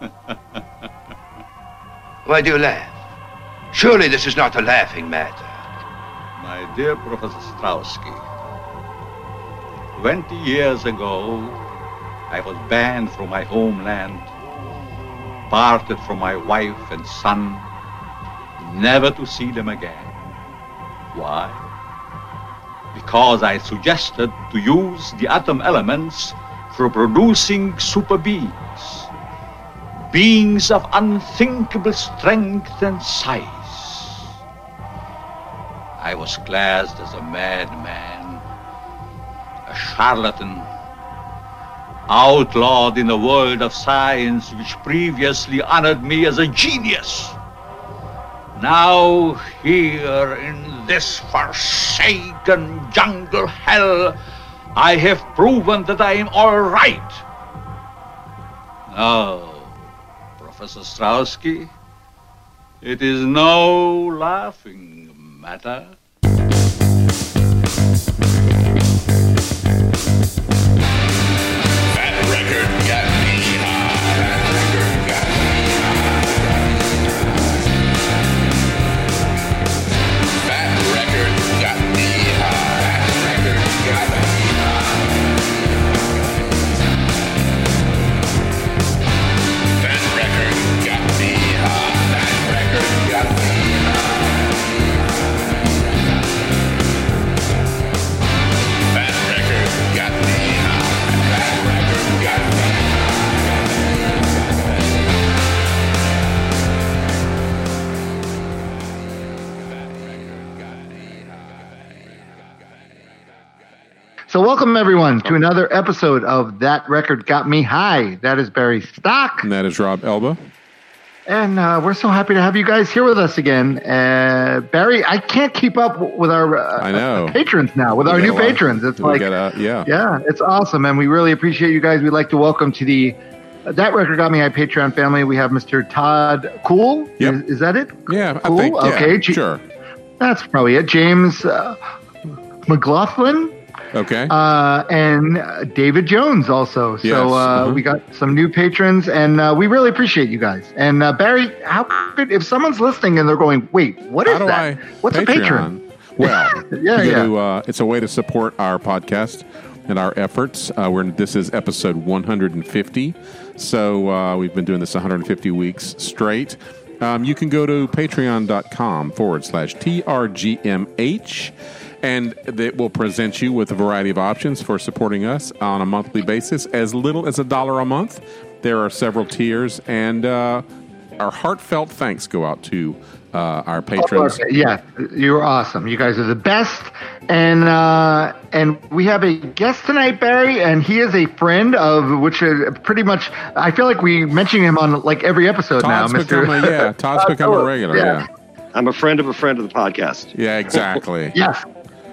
Why do you laugh? Surely this is not a laughing matter. My dear Professor Strowski, 20 years ago, I was banned from my homeland, parted from my wife and son, never to see them again. Why? Because I suggested to use the atom elements for producing super beings beings of unthinkable strength and size. I was classed as a madman, a charlatan, outlawed in a world of science which previously honored me as a genius. Now, here in this forsaken jungle hell, I have proven that I am all right. Now, Professor Strowski, it is no laughing matter. So, welcome everyone to another episode of That Record Got Me High. That is Barry Stock. And that is Rob Elba. And uh, we're so happy to have you guys here with us again. Uh, Barry, I can't keep up with our uh, I know. patrons now, with We our new patrons. It's like, yeah. yeah, it's awesome. And we really appreciate you guys. We'd like to welcome to the That Record Got Me High Patreon family. We have Mr. Todd Cool. Yep. Is, is that it? Yeah, Cool. I think. Yeah, okay. Sure. That's probably it. James uh, McLaughlin. Okay. uh, and uh, David Jones also. Yes, So uh, uh-huh. we got some new patrons, and uh, we really appreciate you guys. And uh, Barry, how could if someone's listening and they're going, "Wait, what is that? I? What's a patron?" Well, Yeah, you yeah. uh, it's a way to support our podcast and our efforts. Uh, we're this is episode 150, so uh, we've been doing this 150 weeks straight. Um, you can go to patreon.com forward slash trgmh, and that will present you with a variety of options for supporting us on a monthly basis, as little as a dollar a month. There are several tiers, and uh, our heartfelt thanks go out to uh, our patrons. Okay, yeah, you're awesome. You guys are the best. And uh, and we have a guest tonight, Barry, and he is a friend of which is pretty much. I feel like we mention him on like every episode Todd's now, Mister. a yeah. Todd's become a regular. Yeah. Yeah. I'm a friend of a friend of the podcast. Yeah. Exactly. Yes.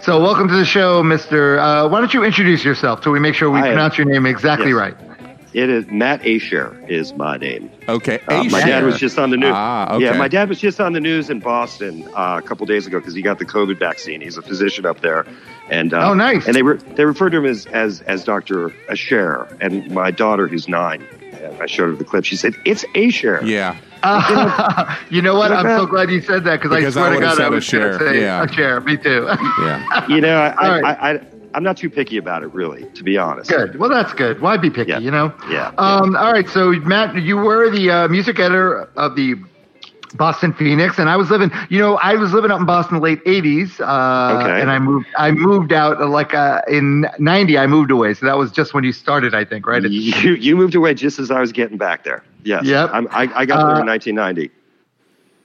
So welcome to the show, Mister. Uh, why don't you introduce yourself so we make sure we Hi. pronounce your name exactly Yes. right? It is Matt Ashare is my name. Okay. Uh, my dad was just on the news. Ah, okay. Yeah, my dad was just on the news in Boston uh, a couple days ago because he got the COVID vaccine. He's a physician up there, and uh, Oh, nice. And they re- they referred to him as as as Doctor Ashare. And my daughter, who's nine, I showed her the clip. She said it's Ashare. Yeah. Uh, you know what? I'm so glad you said that because I Because I swear to God, said I a was going share. to say Yeah. a share. Me too. Yeah. You know, I, All right. I, I, I'm not too picky about it, really, to be honest. good. Well, that's good. Why be picky? Yeah. You know. Yeah. Um, all right. So Matt, you were the uh, music editor of the Boston Phoenix, and I was living. You know, I was living out in Boston in the late '80s, uh, Okay. and I moved. I moved out uh, like uh, in '90. I moved away, so that was just when you started, I think, right? It's- You you moved away just as I was getting back there. Yes. Yep. I'm, I I got there Uh, in 1990.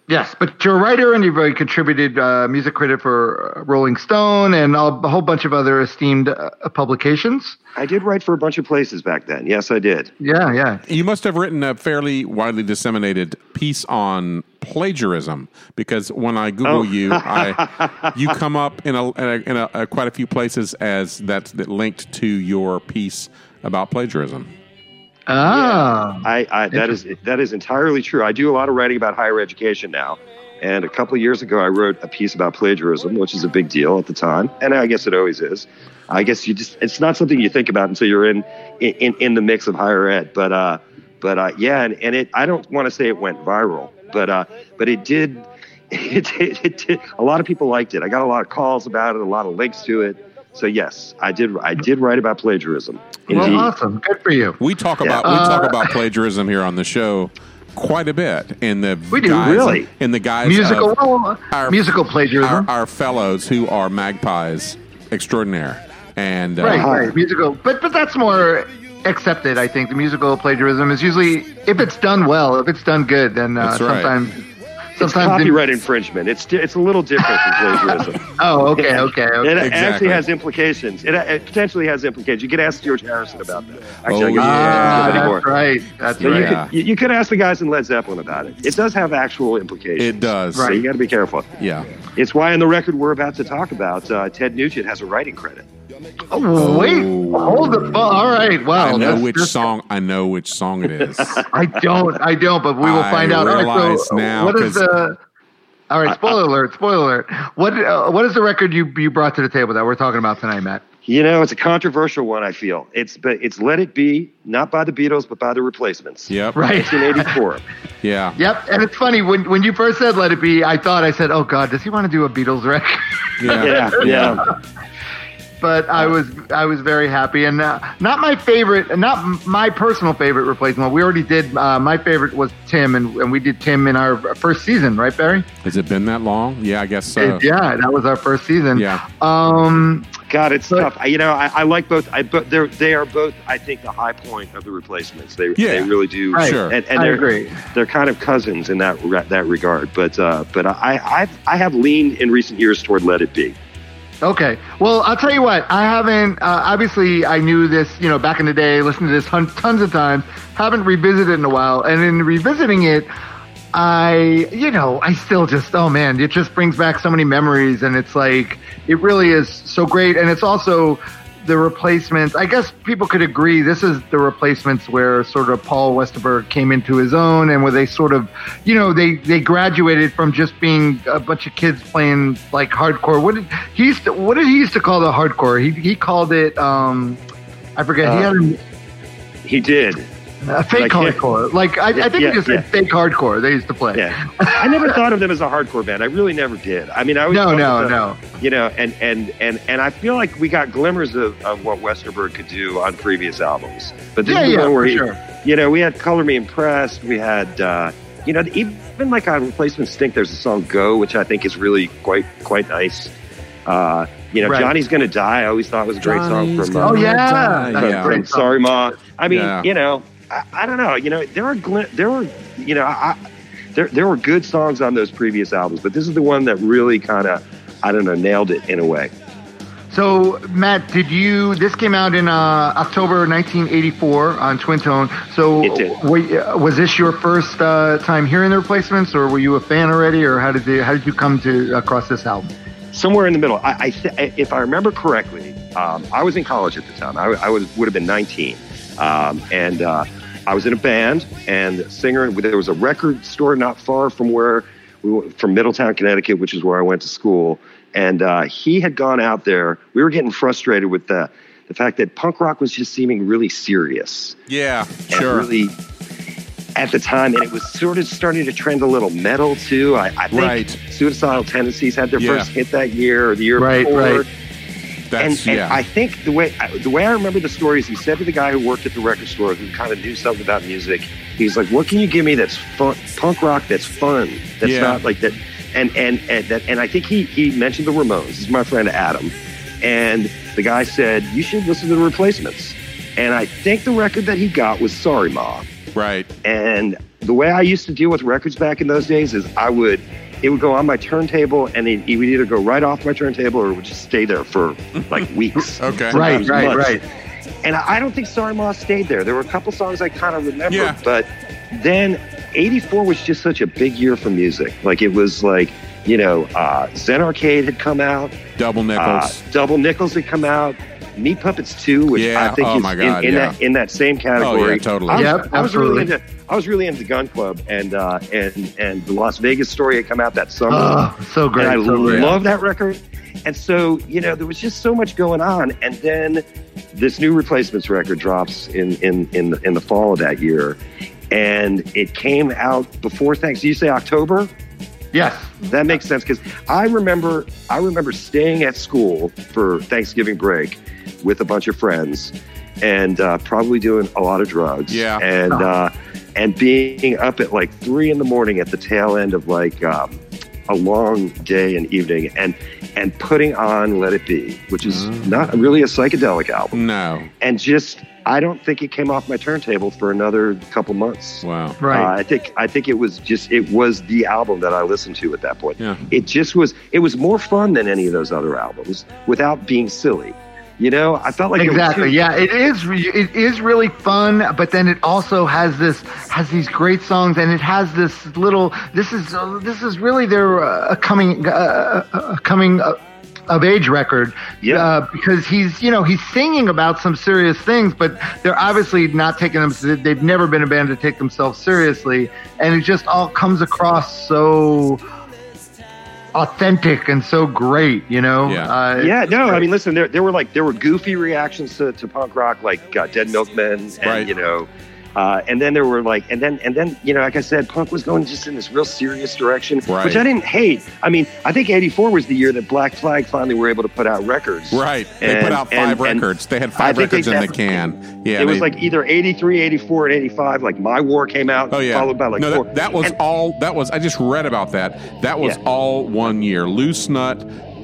Yes, but you're a writer and you've uh, contributed uh, music critic for uh, Rolling Stone and a a whole bunch of other esteemed uh, publications. I did write for a bunch of places back then. Yes, I did. Yeah, yeah. You must have written a fairly widely disseminated piece on plagiarism because when I Google Oh. you, I you come up in a, in, a, in a, uh, quite a few places as that that linked to your piece about plagiarism. Ah, I, I that is that is entirely true. I do a lot of writing about higher education now. And a couple of years ago, I wrote a piece about plagiarism, which is a big deal at the time, and I guess it always is. I guess you just—it's not something you think about until you're in in, in the mix of higher ed. But uh, but uh, yeah, and, and it I don't want to say it went viral, but uh, but it did. It, it, it did. A lot of people liked it. I got a lot of calls about it, a lot of links to it. So yes, I did. I did write about plagiarism. Indeed. Well, awesome. Good for you. We talk Yeah. about we talk Uh, about plagiarism here on the show quite a bit. In the We do, guys, really? in the guys Musical, well, our- musical plagiarism. our, our fellows who are magpies extraordinaire. And uh, right, right. Musical, but but that's more accepted. I think the musical plagiarism is usually if it's done well, if it's done good, then uh, right. sometimes sometimes in- copyright infringement. It's di- it's a little different from plagiarism. Oh, okay, okay, okay. It Exactly. actually has implications. It, it potentially has implications. You could ask George Harrison about that. Actually, Oh, I guess Ah, you that's right. That's So right. you, Yeah. could, you, you could ask the guys in Led Zeppelin about it. It does have actual implications. it does. So you got to be careful. Yeah. It's why in the record we're about to talk about, uh, Ted Nugent has a writing credit. Oh, wait, hold the phone. All right, wow. I know that's- which that's- song. I know which song it is. I don't, I don't, but we will I find out. All right, realize so now, what is 'cause- the? All right, spoiler alert! Spoiler alert! What uh, what is the record you you brought to the table that we're talking about tonight, Matt? You know, it's a controversial one. I feel it's but it's Let It Be, not by the Beatles, but by the Replacements. Yep. Right. 1984. Yeah. Yep, and it's funny when when you first said "Let It Be," I thought I said, "Oh God, does he want to do a Beatles record?" Yeah. yeah, yeah. but I was I was very happy, and uh, not my favorite, not my personal favorite replacement. We already did. Uh, my favorite was Tim, and, and we did Tim in our first season, right, Barry? Has it been that long? Yeah, I guess so. yeah, that was our first season. Yeah. Um. God, it's But- tough. I, you know, I, I like both. I but they're they are both. I think the high point of the Replacements. They Yeah. they really do. Right. Sure. And, and I they're, agree. They're kind of cousins in that re- that regard. But uh, but I I've, I have leaned in recent years toward Let It Be. Okay. Well, I'll tell you what. I haven't. Uh, obviously, I knew this. You know, back in the day, listened to this hun- tons of times. Haven't revisited in a while, and in revisiting it, I, you know, I still just, oh man, it just brings back so many memories, and it's like, it really is so great, and it's also the replacements. I guess people could agree this is the replacements where sort of Paul Westerberg came into his own, and where they sort of, you know, they they graduated from just being a bunch of kids playing like hardcore. What did he used to, what did he used to call the hardcore? He he called it, um, I forget. he Uh, had He did. A, a fake like, yeah. hardcore. Like I, I think Yeah, he just yeah. said fake hardcore. They used to play. Yeah. I never thought of them as a hardcore band. I really never did. I mean, I was No, no, them- no. You know, and and and and I feel like we got glimmers of, of what Westerberg could do on previous albums. But this Yeah, is yeah, one where for he, sure. you know, we had Color Me Impressed. We had, uh, you know, even like on Replacement Stink, there's a song Go, which I think is really quite quite nice. Uh, you know, Right. Johnny's Gonna Die. I always thought was a great song Johnny's from. Uh, Oh yeah, Die. That's a Yeah. from great. Sorry Ma. I mean, Yeah. you know, I, I don't know. You know, there are glim- there were you know, I, there there were good songs on those previous albums, but this is the one that really kind of I don't know nailed it in a way. So, Matt, did you? This came out in uh, October 1984 on Twin Tone. So, It did. wa- was this your first uh, time hearing the replacements, or were you a fan already, or how did you, how did you come to across this album? Somewhere in the middle. I, I th- if I remember correctly, um, I was in college at the time. I, I was would have been 19, um, and uh, I was in a band. And the singer, there was a record store not far from where we were, from Middletown, Connecticut, which is where I went to school. And uh, he had gone out there. We were getting frustrated with the the fact that punk rock was just seeming really serious Yeah. and Sure. really at the time, and it was sort of starting to trend a little metal too. I, I think Right. Suicidal Tendencies had their Yeah. first hit that year or the year Right, before. right. And, and yeah. I think the way the way I remember the story is he said to the guy who worked at the record store who kind of knew something about music, he's like, "What can you give me that's fun, punk rock that's fun, that's Yeah. not like that." And and and that and I think he he mentioned the Ramones. This is my friend Adam, and the guy said you should listen to the Replacements. And I think the record that he got was Sorry Ma. right. And the way I used to deal with records back in those days is I would, it would go on my turntable and it, it would either go right off my turntable or it would just stay there for like weeks. Okay. Right, right, months. right. And I I don't think Sorry Ma stayed there. There were a couple songs I kind of remember, Yeah. but then 84 was just such a big year for music. Like it was like, you know, uh, Zen Arcade had come out, Double uh, nickels. Double Nickels had come out. Meat Puppets 2, which Yeah. I think Oh is God, in, in yeah. that in that same category. Oh, yeah, totally. I was, Yep, I was really absolutely. into I was really into Gun Club and uh, and and the Las Vegas story had come out that summer. Oh, so great. and I so love that record. And so, you know, there was just so much going on. And then this new replacements record drops in in in the, in the fall of that year, and it came out before Thanksgiving. you say october Yes. that makes sense because I remember I remember staying at school for Thanksgiving break with a bunch of friends and uh, probably doing a lot of drugs. Yeah. and uh, and being up at like three in the morning at the tail end of like um, a long day and evening and and putting on Let It Be, which is not really a psychedelic album, No. and just I don't think it came off my turntable for another couple months. Wow. Right. Uh, I think I think it was just it was the album that I listened to at that point. Yeah. It just was it was more fun than any of those other albums without being silly. You know, I felt like it was exactly. Yeah, it is. It is really fun, but then it also has this has these great songs, and it has this little. This is uh, this is really their uh, coming uh, uh, coming. Uh, of age record, Yeah. uh, because he's you know he's singing about some serious things, but they're obviously not taking them. They've never been a band to take themselves seriously, and it just all comes across so authentic and so great, you know. Yeah. uh, Yeah, no, I mean, listen, there, there were like there were goofy reactions to, to punk rock, like uh, Dead Milkmen, and Right. you know, uh, and then there were like, and then and then you know, like I said, punk was going just in this real serious direction, Right. which I didn't hate. I mean, I think '84 was the year that Black Flag finally were able to put out records. Right. They put out five and- and records. they had five records in the can. Yeah. it was they- like either 83, 84, and 85. Like My War came out, Oh yeah. followed by like no, four. that, that was and- all. That was. I just read about that. That was Yeah. all one year. Loose Nut,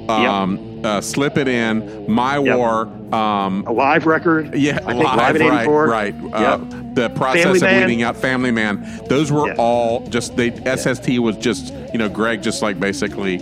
um, uh, Slip It In, My Yep. War. Um, a live record. yeah, I live, live right, 84. right. Uh, Yep. the process Family of Man. weeding out Family Man. Those were Yeah. all just. They SST was just. You know, Greg just like basically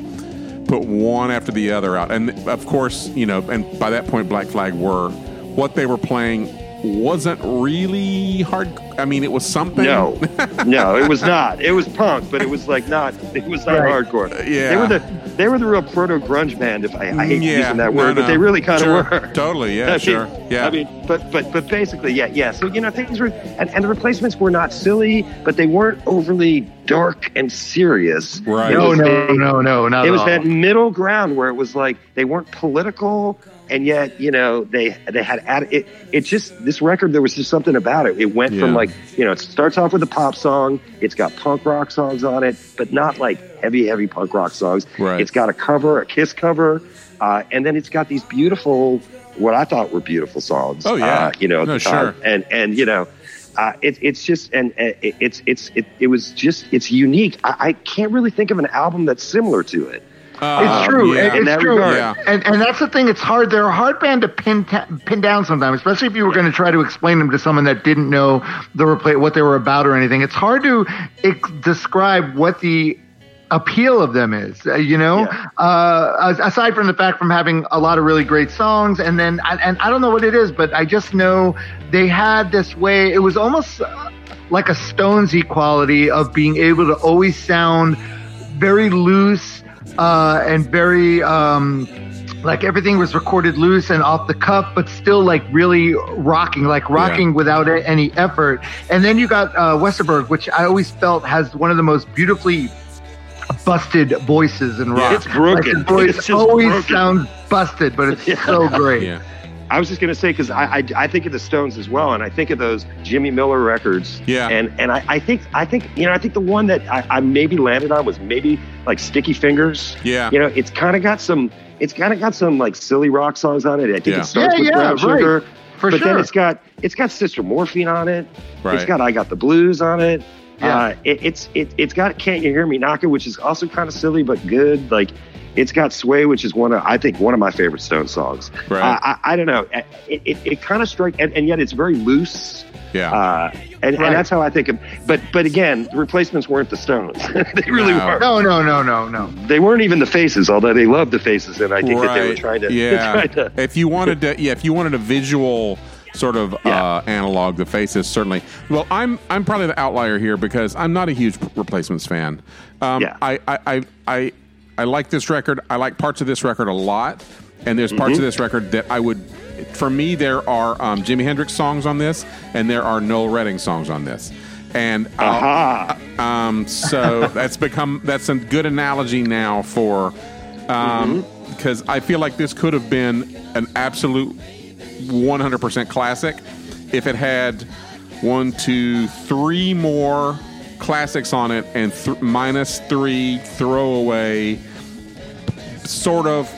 put one after the other out, and of course, you know, and by that point, Black Flag were what they were playing wasn't really hard. I mean, it was something. No, no, it was not. It was punk, but it was like not. It was not Right. hardcore. Yeah. they were the they were the real proto grunge band. If I, I hate Yeah, using that word, no. but they really kind of Sure. were. Totally, yeah, I mean- sure. Yeah. I mean, but but but basically, yeah, yeah. So you know, things were, and, and the replacements were not silly, but they weren't overly dark and serious. Right. It No, was- no, they- no, no, not it at was all. that middle ground where it was like they weren't political and yet you know they they had add, it it just this record there was just something about it it went Yeah. from like you know it starts off with a pop song it's got punk rock songs on it but not like heavy heavy punk rock songs Right. it's got a cover a kiss cover uh, and then it's got these beautiful what i thought were beautiful songs Oh, yeah. uh, you know at No, sure. and and you know uh, it, it's just and it, it's it's it, it was just it's unique I, I can't really think of an album that's similar to it Uh, It's true. yeah. It's that true. Yeah. And and that's the thing. It's hard. They're a hard band to pin ta- pin down sometimes, especially if you were going to try to explain them to someone that didn't know the replay what they were about or anything. It's hard to ex- describe what the appeal of them is. Uh, you know, Yeah. uh, aside from the fact from having a lot of really great songs, and then and, and I don't know what it is, but I just know they had this way. It was almost uh, like a Stonesy quality of being able to always sound very loose uh, and very um, like everything was recorded loose and off the cuff, but still like really rocking, like rocking without any effort. And then you got uh, Westerberg, which I always felt has one of the most beautifully busted voices in rock. It's broken. Like, voice It's always broken. sounds busted, but it's Yeah. so great. Yeah. I was just going to say because I, I I think of the Stones as well, and I think of those Jimmy Miller records. Yeah. And and I, I think I think you know I think the one that I, I maybe landed on was maybe like Sticky Fingers. Yeah. You know, it's kind of got some it's kind of got some like silly rock songs on it. I think Yeah. it starts Yeah, with yeah, Brown right. Sugar, For but sure. then it's got it's got Sister Morphine on it. Right. It's got I Got the Blues on it. Yeah. Uh, it, it's it, it's got Can't You Hear Me Knocking, which is also kind of silly but good. Like it's got Sway, which is one of I think one of my favorite Stone songs. Right. Uh, I, I don't know. It it, it kind of strike and, and yet it's very loose. Yeah. Uh, and, Right. and that's how I think of. But but again, the replacements weren't the Stones. they really No. weren't. no, no, no, no, no. They weren't even the Faces, although they loved the Faces, and I think that they were trying to. Yeah. trying to if you wanted to, yeah, if you wanted a visual sort of Yeah. uh, analog, the faces certainly. Well, I'm I'm probably the outlier here because I'm not a huge replacements fan. Um, Yeah. I, I, I I I like this record. I like parts of this record a lot, and there's parts Mm-hmm. of this record that I would. For me, there are um, Jimi Hendrix songs on this, and there are Noel Redding songs on this. And I'll- um, so that's become that's a good analogy now for um because I feel like this could have been an absolute 100% classic if it had one, two, three more classics on it, and th- minus three throwaway sort of.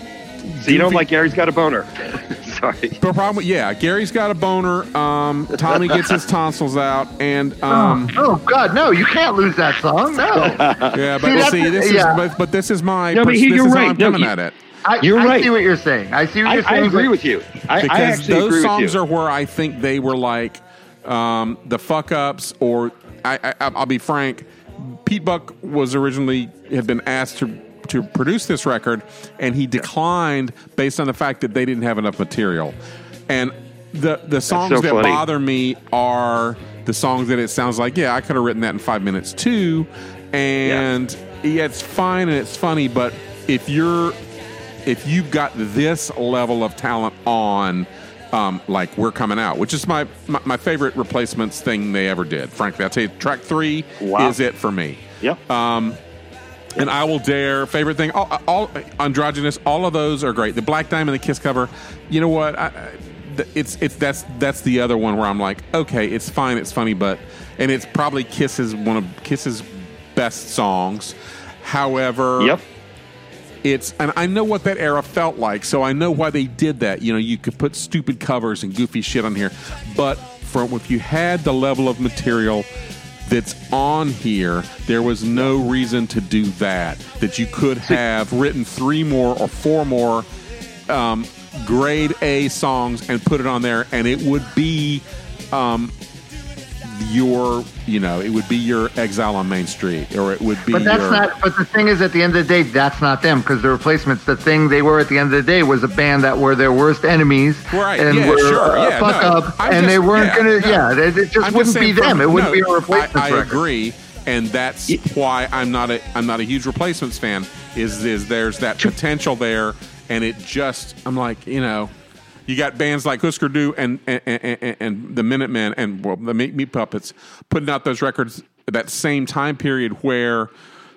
So you don't like Gary's got a boner. Sorry. The problem, with- yeah, Gary's got a boner. Um, Tommy gets his tonsils out, and um, oh God, no! You can't lose that song. No, yeah, but See, see, this yeah. is but, but this is my No, but he- you're is how right. I'm No, coming you- at it I, You're I right. see what you're saying. I see what I, you're I saying. agree with you. I, I because actually those agree songs with you. are where I think they were like um, the fuck ups, or I, I, I'll be frank, Pete Buck was originally had been asked to to produce this record, and he declined based on the fact that they didn't have enough material, and the the songs so that funny. bother me are the songs that it sounds like yeah I could have written that in five minutes too, and yeah, it's fine and it's funny, but if you're if you've got this level of talent on, um, like we're coming out, which is my, my my favorite replacements thing they ever did. Frankly, I'll tell you, track three Wow. is it for me. Yep. Um, and I will dare favorite thing. All, all androgynous. All of those are great. The Black Diamond, the Kiss cover. You know what? I, I- it's it's that's that's the other one where I'm like, okay, it's fine, it's funny, but and it's probably Kiss's one of Kiss's best songs. However, yep. It's and I know what that era felt like, so I know why they did that. You know, you could put stupid covers and goofy shit on here, but from if you had the level of material that's on here, there was no reason to do that. That you could have written three more or four more um, grade A songs and put it on there, and it would be um, your, you know, it would be your Exile on Main Street, or it would be. But that's your, not. But the thing is, at the end of the day, that's not them because the replacements. The thing they were at the end of the day was a band that were their worst enemies, Right, And yeah, were sure, uh, yeah, fuck no, up, I'm and they weren't yeah, gonna. no. Yeah, it, it just I'm wouldn't saying be from- them. It wouldn't no, be a replacement I, I agree, and that's why I'm not a I'm not a huge replacements fan. Is is there's that potential there, and it just I'm like you know. You got bands like Husker Du and and, and, and, the Minutemen and well, the Meat, Meat Puppets putting out those records at that same time period where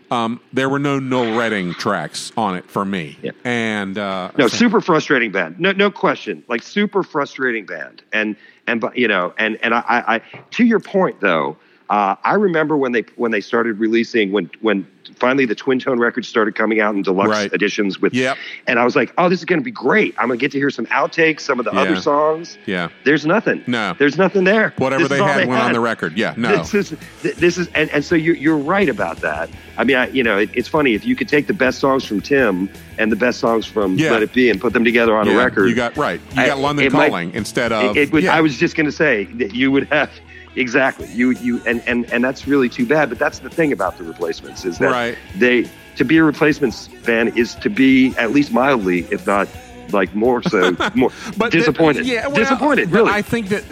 um, there were no Noel Redding tracks on it for me. Yeah. And uh, No, super frustrating band. No, no question. Like super frustrating band. And and but you know, and and I, I, I to your point though, uh, I remember when they when they started releasing when when finally the twin tone records started coming out in deluxe Right. editions with Yep. and I was like, oh, this is going to be great. I'm going to get to hear some outtakes, some of the Yeah. other songs. yeah, There's nothing. No. there's nothing there. whatever they had they went on the record. Yeah, no, This is this is and, and so you're you're right about that. I mean, I, you know, it, it's funny if you could take the best songs from Tim and the best songs from Yeah. Let It Be and put them together on a record. You got right. You I- got London it might- Calling instead of. It, it would, yeah. I was just going to say that you would have exactly you you and and and that's really too bad. But that's the thing about the replacements is that Right. they to be a replacements fan is to be at least mildly, if not like more so, more but disappointed. yeah, well, disappointed. Really, I think that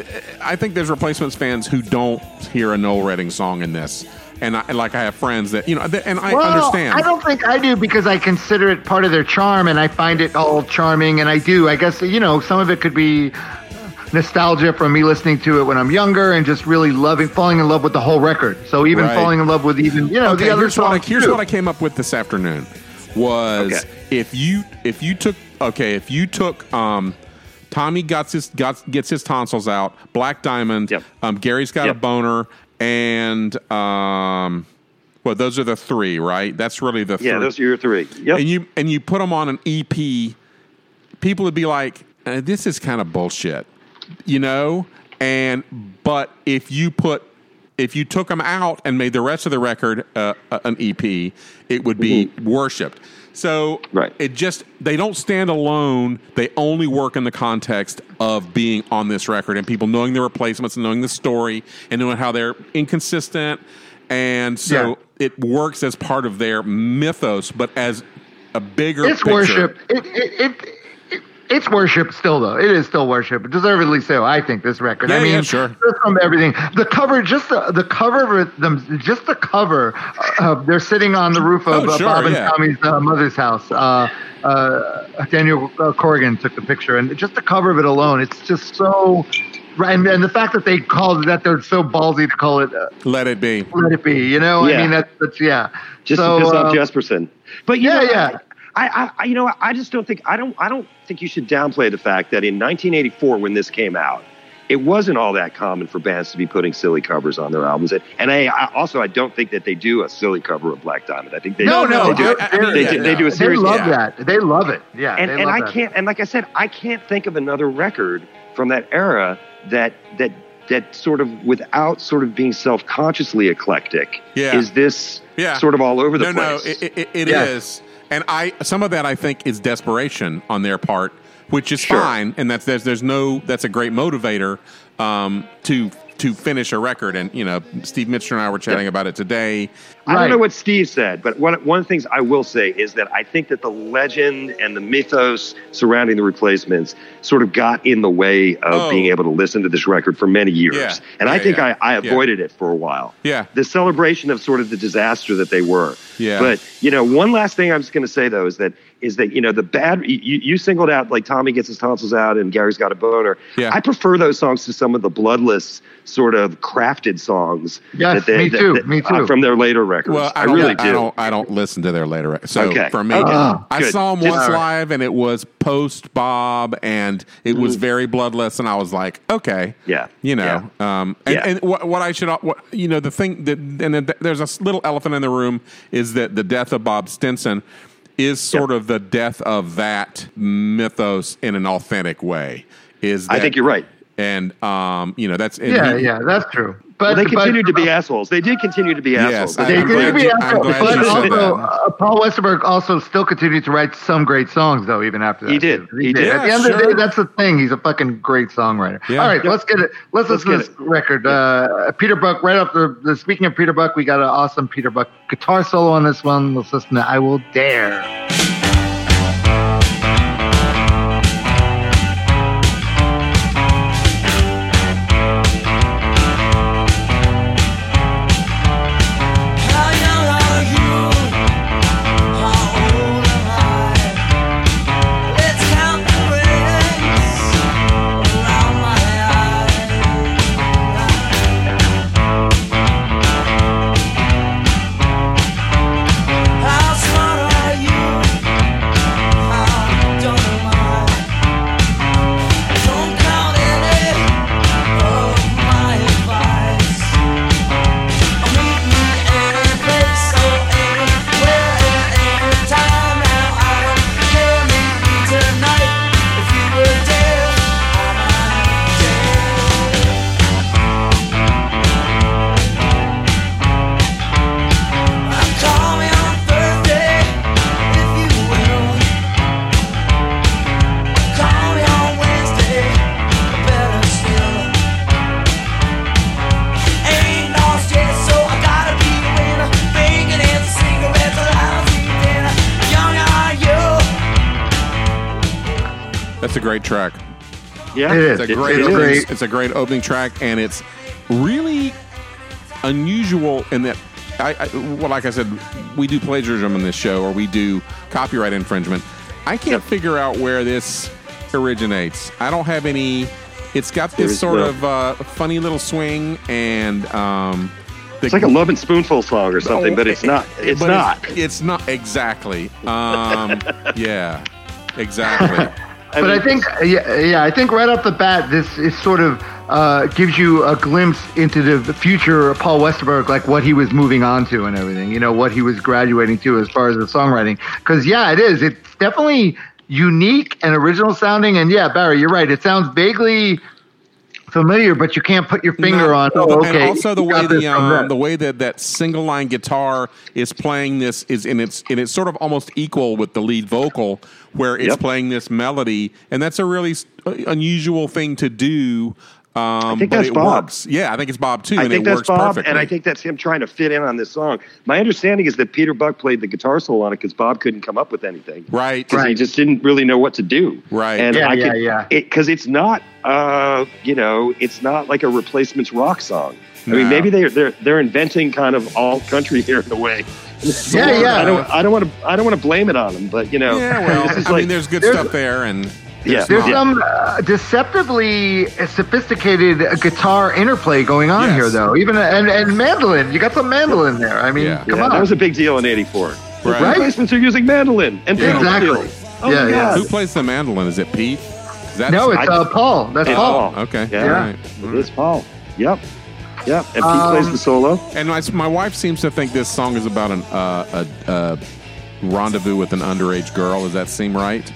I think there's replacements fans who don't hear a Noel Redding song in this, and I, like I have friends that you know, and I well, understand. I don't think I do because I consider it part of their charm, and I find it all charming, and I do. I guess you know some of it could be nostalgia from me listening to it when I'm younger and just really loving, falling in love with the whole record. So even Right. falling in love with even you know okay, the other here's what I, here's too. what I came up with this afternoon was Okay. if you if you took okay if you took um Tommy gets his got, gets his tonsils out, Black Diamond, Yep. um, Gary's got a boner, and um, well, those are the three, right? That's really the yeah, three. those are your three. Yep. and you and you put them on an EP, people would be like, uh, "This is kind of bullshit," you know. And but if you put if you took them out and made the rest of the record uh, uh, an EP, it would be worshipped. So Right. it just they don't stand alone. They only work in the context of being on this record and people knowing the replacements and knowing the story and knowing how they're inconsistent. And so it works as part of their mythos, but as a bigger It's picture. worship. It, it, it, it it's worship still though. It is still worship. Deservedly so. I think this record. Yeah, I mean, yeah, sure. just from everything. The cover, just the the cover of them, just the cover. Uh, they're sitting on the roof of Oh, uh, sure, Bob and yeah. Tommy's uh, mother's house. Uh, uh, Daniel uh, Corrigan took the picture, and just the cover of it alone, it's just so. Right, and, and the fact that they called it that they're so ballsy to call it uh, Let it be. "Let It Be," you know. Yeah. I mean, that's that's yeah. just so, to piss off uh, Jesperson. But you yeah, know, yeah. I, I, you know, I just don't think I don't I don't think you should downplay the fact that in 1984 when this came out, it wasn't all that common for bands to be putting silly covers on their albums. And, I, I also I don't think that they do a silly cover of Black Diamond. I think they No, no, they do, I- I mean, they, yeah, do, they no. do a They love yeah. that. They love it. Yeah. and and I that. can't and like I said, I can't think of another record from that era that that that sort of without sort of being self consciously eclectic Yeah. is this Yeah. sort of all over the no, place. No, it, it, it Yeah. is. And I some of that I think is desperation on their part, which is Sure. fine, and that's there's there's no that's a great motivator um, to to finish a record. And you know, Steve Mitchell and I were chatting about it today. I don't know what Steve said, but one, one of the things I will say is that I think that the legend and the mythos surrounding the replacements sort of got in the way of Oh. being able to listen to this record for many years. Yeah. And I think yeah. I, I Yeah. avoided it for a while. Yeah. The celebration of sort of the disaster that they were. Yeah. But, you know, one last thing I'm just going to say, though, is that, is that, you know, the bad, you, you singled out like Tommy Gets His Tonsils Out and Gary's Got a Boner. Yeah. I prefer those songs to some of the bloodless, sort of crafted songs. Yes, that they, me that- too, that- me uh, too. from their later records. Well, I, I, don't, really I do. don't. I don't listen to their later. records. So Okay. for me, Oh, I good. saw them Just- once live, and it was post Bob, and it was very bloodless, and I was like, okay. Yeah. you know. Um, and, Yeah. and what, what I should, what, you know, the thing that, and then there's a little elephant in the room is that the death of Bob Stinson is sort of the death of that mythos in an authentic way. Is I think you're right. And um, you know that's and Yeah, he- yeah, that's true. But Well, they but- continued to be assholes. They did continue to be Yes, assholes. I- They I'm continue to be you- assholes, but also uh, Paul Westerberg also still continued to write some great songs though, even after that. He did. too. He did. At the Yeah, end of the day, that's the thing. He's a fucking great songwriter. Yeah. All right, let's get it. Let's, Let's listen to get this record. Uh, Peter Buck. Right off the, the. Speaking of Peter Buck, we got an awesome Peter Buck guitar solo on this one. Let's listen to "I Will Dare." Great track. Yeah, It is. It's a great, it It's opening, great. it's a great opening track, and it's really unusual in that. I, I well, like I said, we do plagiarism in this show, or we do copyright infringement. I can't figure out where this originates. I don't have any. It's got this is sort no- of uh, funny little swing, and um, the, It's like a Love and Spoonful song or something, but it's not. It's but not. It's, it's not exactly. Um, yeah, exactly. But I think, yeah, yeah, I think right off the bat, this is sort of uh, gives you a glimpse into the future of Paul Westerberg, like what he was moving on to and everything. You know, what he was graduating to as far as the songwriting. Because yeah, it is. It's definitely unique and original sounding. And yeah, Barry, you're right. It sounds vaguely familiar, but you can't put your finger No, on. Oh, okay. And also the way the um, that. the way that that single line guitar is playing this is in its and it's sort of almost equal with the lead vocal where it's Yep. playing this melody and that's a really uh, unusual thing to do. Um, think but that's it Bob. works. Yeah, I think it's Bob too, I and think it that's works Bob, perfectly. and I think that's him trying to fit in on this song. My understanding is that Peter Buck played the guitar solo on it because Bob couldn't come up with anything. right, Because he just didn't really know what to do. Right. And Yeah, I yeah, could, yeah. Because it's not, uh, you know, it's not like a replacements rock song. I No. mean, maybe they're they're they're inventing kind of all country here in a way. Yeah, yeah. I don't I don't want to I don't want to blame it on them, but you know, Yeah, well, this is I like mean, there's good there's- stuff there, and Yeah. There's Yeah. some uh, deceptively sophisticated guitar interplay going on Yes. here, though. Even and, and mandolin, you got some mandolin there. I mean, Yeah. come yeah, on. that was a big deal in '84. Right. Replacements are using mandolin and pedal Exactly. Oh Yeah, yeah. Who plays the mandolin? Is it Pete? Is that No, it's I- uh, Paul. That's It's Paul. Paul. okay. Yeah. All right. It is Paul. Yep. Yep. And Pete Um, plays the solo. And my, my wife seems to think this song is about an uh, a, a rendezvous with an underage girl. Does that seem right?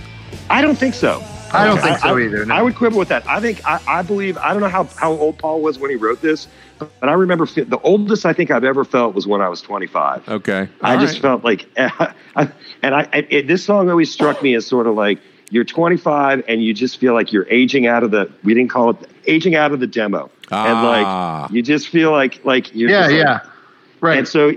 I don't think so. I don't Okay. think so either, no. I would quibble with that. I think I, I believe I don't know how, how old Paul was when he wrote this, but I remember fe- the oldest I think I've ever felt was when I was 25. Okay. I All just right. felt like, and I and it, this song always struck me as sort of like you're 25 and you just feel like you're aging out of the. We didn't call it aging out of the demo, Ah. and like you just feel like like you're Yeah, just like- yeah. Right. and so,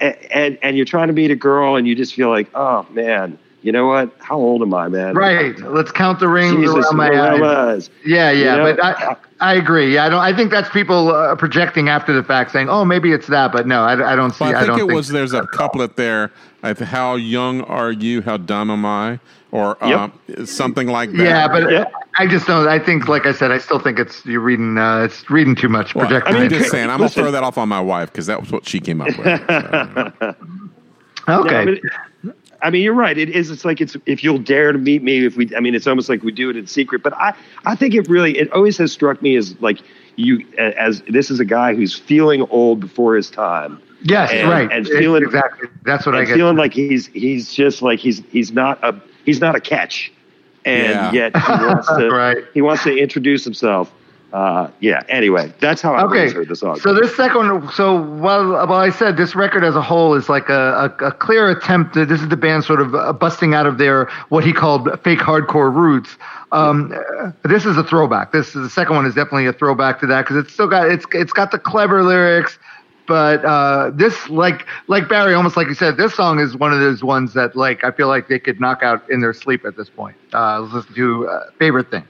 a- and and you're trying to meet a girl, and you just feel like, oh man, you know what? How old am I, man? right. Let's count the rings Jesus, around my eyes. Morellas. Yeah, yeah, You know, but I, I agree. Yeah, I don't. I think that's people uh, projecting after the fact, saying, "Oh, maybe it's that," but no, I, I don't see. Well, I I think don't it was. There's a couplet there. I how young are you? How dumb am I? Or um, something like that. Yeah, but Yeah. I just don't. I think, like I said, I still think it's you're reading. Uh, it's reading too much. Well, Projecting. I'm mean, just saying. I'm gonna throw that off on my wife because that was what she came up with. So, No, okay. I, mean, I mean, you're right. It is. It's like it's if you'll dare to meet me. If we, I mean, it's almost like we do it in secret. But I, I think it really, it always has struck me as like you, as this is a guy who's feeling old before his time. yes, and- right. and It- feeling- exactly. That's what I get. feeling like he's he's just like he's he's not a he's not a catch, and Yeah. yet he wants to Right. he wants to introduce himself. Uh, yeah. Anyway, that's how I Okay, always heard the song. so this second so while while I said this record as a whole is like a, a, a clear attempt. To, this is the band sort of uh, busting out of their what he called fake hardcore roots. Um, uh, this is a throwback. This is the second one is definitely a throwback to that because it's still got it's it's got the clever lyrics. But uh, this, like like Barry, almost like you said, this song is one of those ones that like I feel like they could knock out in their sleep at this point. Uh, let's listen to uh, favorite thing.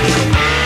Yeah,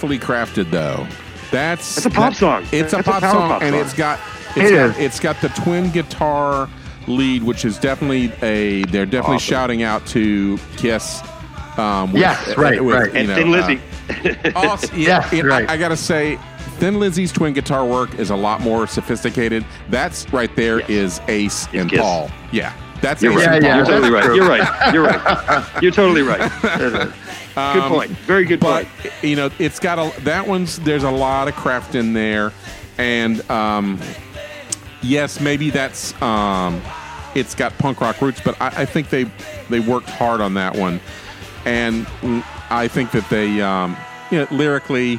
carefully crafted though. That's It's a pop that- song. It's a It's a pop power song, pop and song. it's got it's It got, is. it's got the twin guitar lead, which is definitely a. They're definitely Awesome. shouting out to Kiss. Um, with- Yes, right, with, right. you and know, Thin uh, Lizzy. Awesome. Yes, Yeah, right. I, I gotta say, Thin Lizzy's twin guitar work is a lot more sophisticated. That's right there is Ace and Kiss. Paul. Yeah, that's You're right. and Yeah, You're totally right. You're right. You're right. You're totally right. good point. Very good But point. you know, it's got a that one's there's a lot of craft in there, and um, yes, maybe that's um, it's got punk rock roots, but I, I think they they worked hard on that one, and I think that they um, you know lyrically,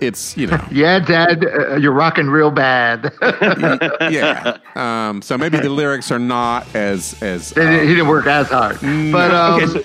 it's you know Yeah, Dad, uh, you're rocking real bad. yeah. Um, so maybe the lyrics are not as as he uh, didn't work as hard, but um, okay, so,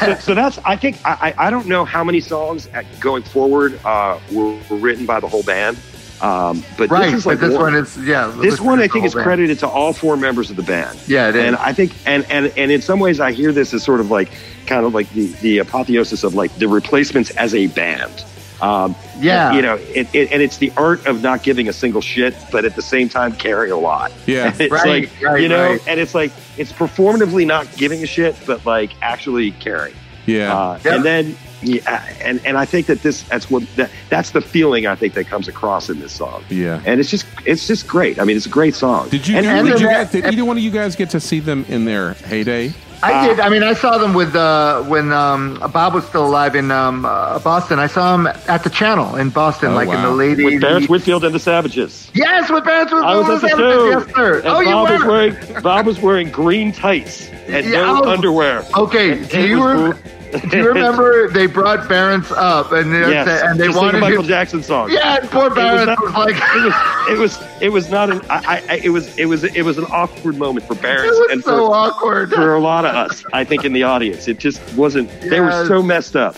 so, so that's. I think I, I I don't know how many songs at, going forward uh, were, were written by the whole band, um, but right. this is but like this one, one is yeah. this one I think is band. credited to all four members of the band. Yeah, it is. and I think and and and in some ways I hear this as sort of like kind of like the the apotheosis of like the replacements as a band. Um, Yeah. you know, it, it, and it's the art of not giving a single shit, but at the same time caring a lot. Yeah. it's Right, like right, you know, right. and it's like it's performatively not giving a shit, but like actually caring. yeah. Uh, Yep. And then yeah, and and I think that this that's what that, that's the feeling I think that comes across in this song. Yeah. and it's just it's just great. I mean, it's a great song. Did you? And, guys, and did, you guys did either one of you guys get to see them in their heyday? I did. I mean, I saw them with uh, when um, Bob was still alive in um, uh, Boston. I saw him at the Channel in Boston, Oh, like in the late with 80s. Barrence Whitfield and the Savages. Yes, with Barrett I was at the Savages, show. Yes, sir. And oh, you Bob was were. wearing Bob was wearing green tights and Yeah, no oh. underwear. Okay, And do you, was rem- do you remember they brought Barrence up and they, Yes, and they to sing a wanted Michael him, Jackson song. Yeah, and poor It was, not, was, like, it was it was it was not an I, I it was it was it was an awkward moment for was and so for, awkward. for a lot of us. I think in the audience, it just wasn't. They were so messed up.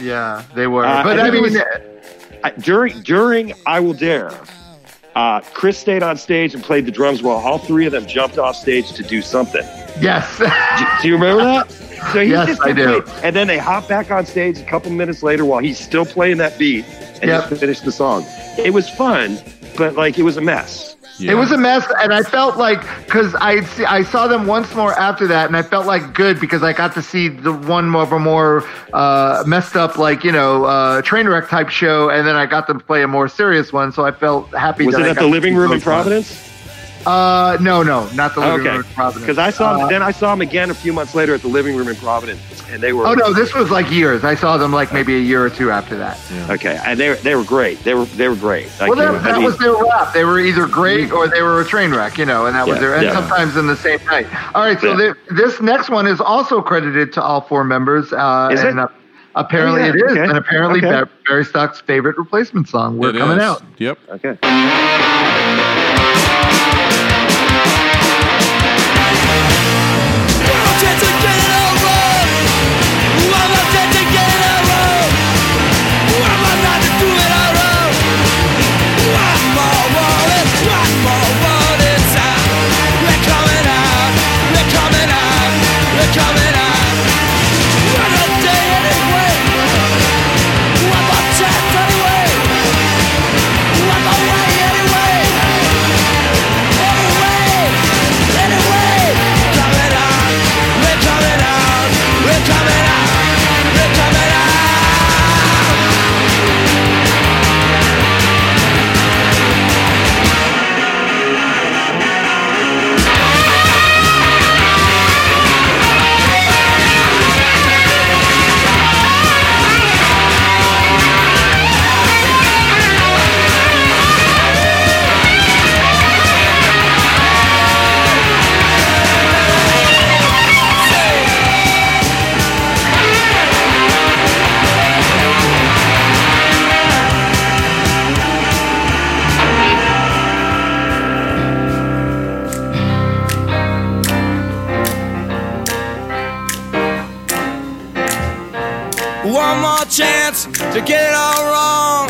yeah, they were. Uh, but I mean, was- I, during during I Will Dare, uh, Chris stayed on stage and played the drums while all three of them jumped off stage to do something. yes. Do, do you remember that? So he Yes, just I do. And then they hop back on stage a couple minutes later while he's still playing that beat and Yep. just finish the song. It was fun, but like it was a mess. Yeah. It was a mess, and I felt like because I I saw them once more after that, and I felt like good because I got to see the one more of a more uh, messed up, like you know, uh, train wreck type show, and then I got them to play a more serious one. So I felt happy. Was that it I at got the living room in both ones. Providence? Uh, no, no, not the living Okay, room in Providence. because I saw Uh, then I saw him again a few months later at the living room in Providence, and they were Oh no, this was like years. I saw them like maybe a year or two after that. okay, and they were they were great. They were they were great. Like, Well, you know, that, I that mean- was their rap. They were either great or they were a train wreck, you know, and that was their, and yeah. sometimes in the same night. All right, so Yeah. the, this next one is also credited to all four members. Uh, Is it? and, uh, apparently Oh, yeah, it is, okay. and apparently Okay. Barry Stock's favorite replacement song. We're It coming is. out. Yep. okay. to get it all wrong.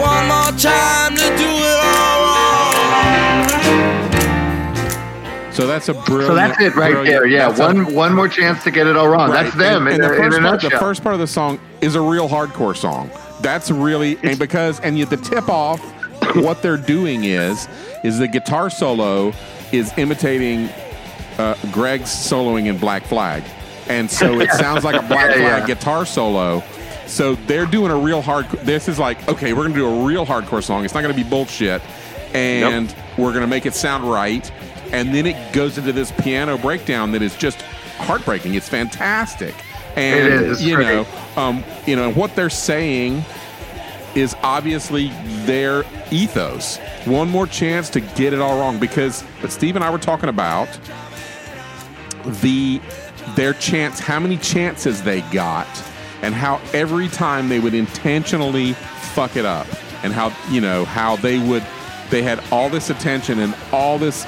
One more time to do it all wrong. So that's a brilliant. So that's it right there. Yeah, that's a- one one more chance to get it all wrong. Right. That's them And, in, and the first part, the first part of the song is a real hardcore song. That's really and because and yet the tip off, what they're doing is is the guitar solo is imitating uh, Greg's soloing in Black Flag, and so it sounds like a Black Flag yeah. guitar solo. So they're doing a real hard. This is like okay, we're gonna do a real hardcore song. It's not gonna be bullshit, and we're gonna make it sound right. And then it goes into this piano breakdown that is just heartbreaking. It's fantastic, and It is. You great. know, um, you know what they're saying is obviously their ethos. One more chance to get it all wrong because but Steve and I were talking about the their chance, how many chances they got, and how every time they would intentionally fuck it up, and how you know how they would they had all this attention and all this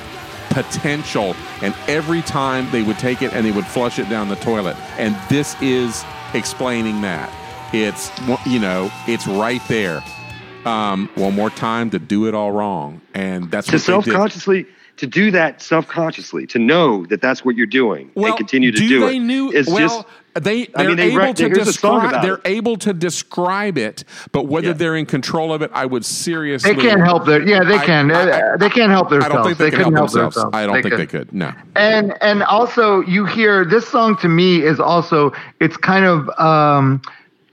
potential, and every time they would take it and they would flush it down the toilet, and this is explaining that. It's you know it's right there. Um, one more time to do it all wrong, and that's To what they did. self-consciously to do that self-consciously to know that that's what you're doing Well, and continue to do do, they it knew- is well, just They I they're mean, they able write- to here's a song describe they're it. able to describe it, but whether Yeah. they're in control of it, I would seriously. They can't help their yeah. They I- can. I- they can't help I themselves. don't think they, can couldn't help themselves. I don't think could. they could. No. And and also you hear this song to me is also it's kind of um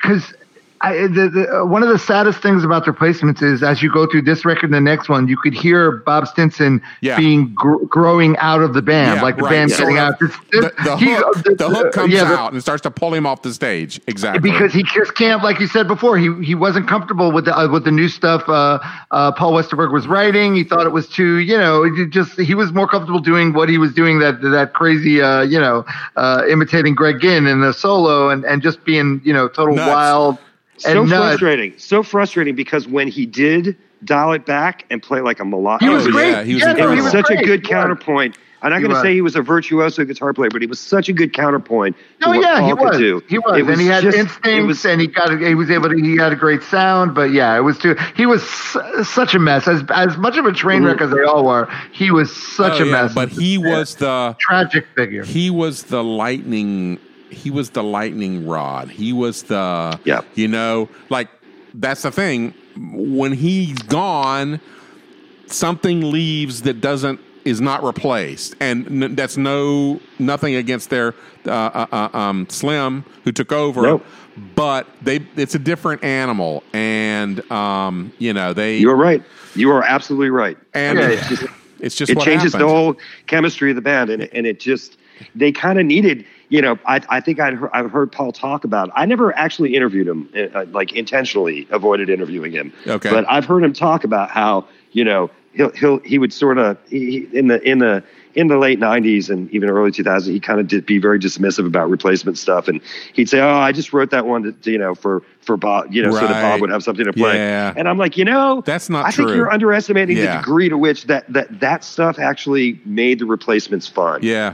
because. I, the, the, uh, one of the saddest things about the replacements is as you go through this record and the next one, you could hear Bob Stinson Yeah. being gr- growing out of the band, Yeah, like the right. band getting out. This, this, The, hook, the- the hook comes yeah, out and starts to pull him off the stage. Exactly. because he just can't, like you said before, he he wasn't comfortable with the uh, with the new stuff uh, uh, Paul Westerberg was writing. He thought it was too, you know, just he was more comfortable doing what he was doing that that crazy, uh, you know, uh, imitating Greg Ginn in the solo and and just being, you know, total Nuts. wild so and nuts. frustrating, so frustrating because when he did dial it back and play like a melodic, He was great. yeah, he was Yeah, It no, he was such great. a good He counterpoint. I'm not going to say he was a virtuoso guitar player, but he was such a good counterpoint. to Oh what yeah, he Paul could was. do. He was, It and he had just- instincts, was- and he got. He was able to. He had a great sound, but yeah, it was too. He was su- such a mess. As as much of a train wreck as they all were, he was such Oh, a yeah, mess. But he was the tragic figure. he was the lightning he was the lightning rod he was the Yep. you know like that's the thing when he's gone something leaves that doesn't is not replaced and n- that's no nothing against their uh, uh, uh, um, slim who took over Nope. but they it's a different animal and um, you know they You are right. You are absolutely right. and Yeah, it's just, it's just it changes the whole chemistry of the band, and and it just they kind of needed. You know, I I think I'd heard, I've heard Paul talk about. It. I never actually interviewed him, uh, like intentionally avoided interviewing him. Okay. but I've heard him talk about how you know he'll he'll he would sort of in the in the in the late 90s and even early 2000s he kind of did be very dismissive about replacement stuff and he'd say oh i just wrote that one to, to, you know for for bob you know so that bob would have something to play Yeah. and i'm like you know That's not i think you're underestimating Yeah. the degree to which that that that stuff actually made the replacements fun yeah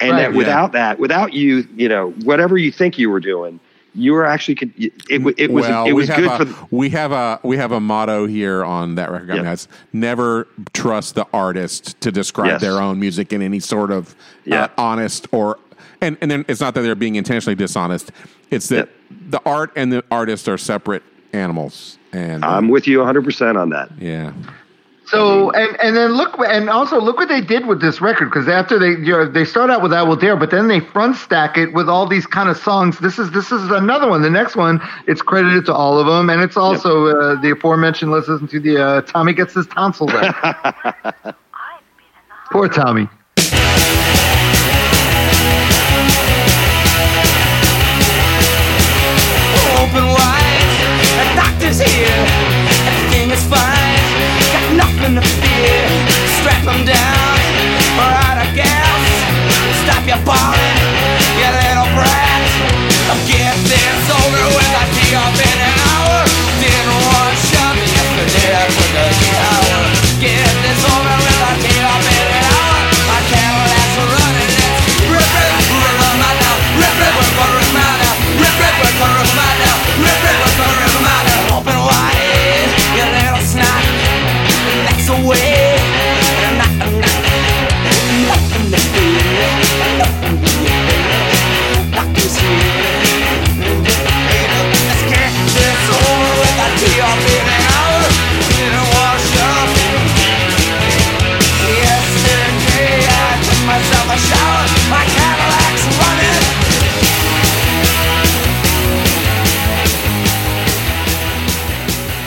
and Right, that yeah. without that without you you know whatever you think you were doing you were actually con- it, it was well, it was good a, for the, we have a we have a motto here on that record. Yeah. Guys, never trust the artist to describe Yes. their own music in any sort of Yeah. uh, honest or and and then it's not that they're being intentionally dishonest. It's that Yep. the art and the artist are separate animals. And i'm with you 100% on that yeah, So and and then look and also look what they did with this record because after they you know, they start out with I Will Dare, but then they front stack it with all these kind of songs. This is this is another one. The next one it's credited to all of them, and it's also uh, the aforementioned. Let's listen to the uh, Tommy gets his tonsils out. Poor Tommy. open wide. A doctor's here. Nothing to fear. Strap him down. Alright, I guess. Stop your bawling, you little brat.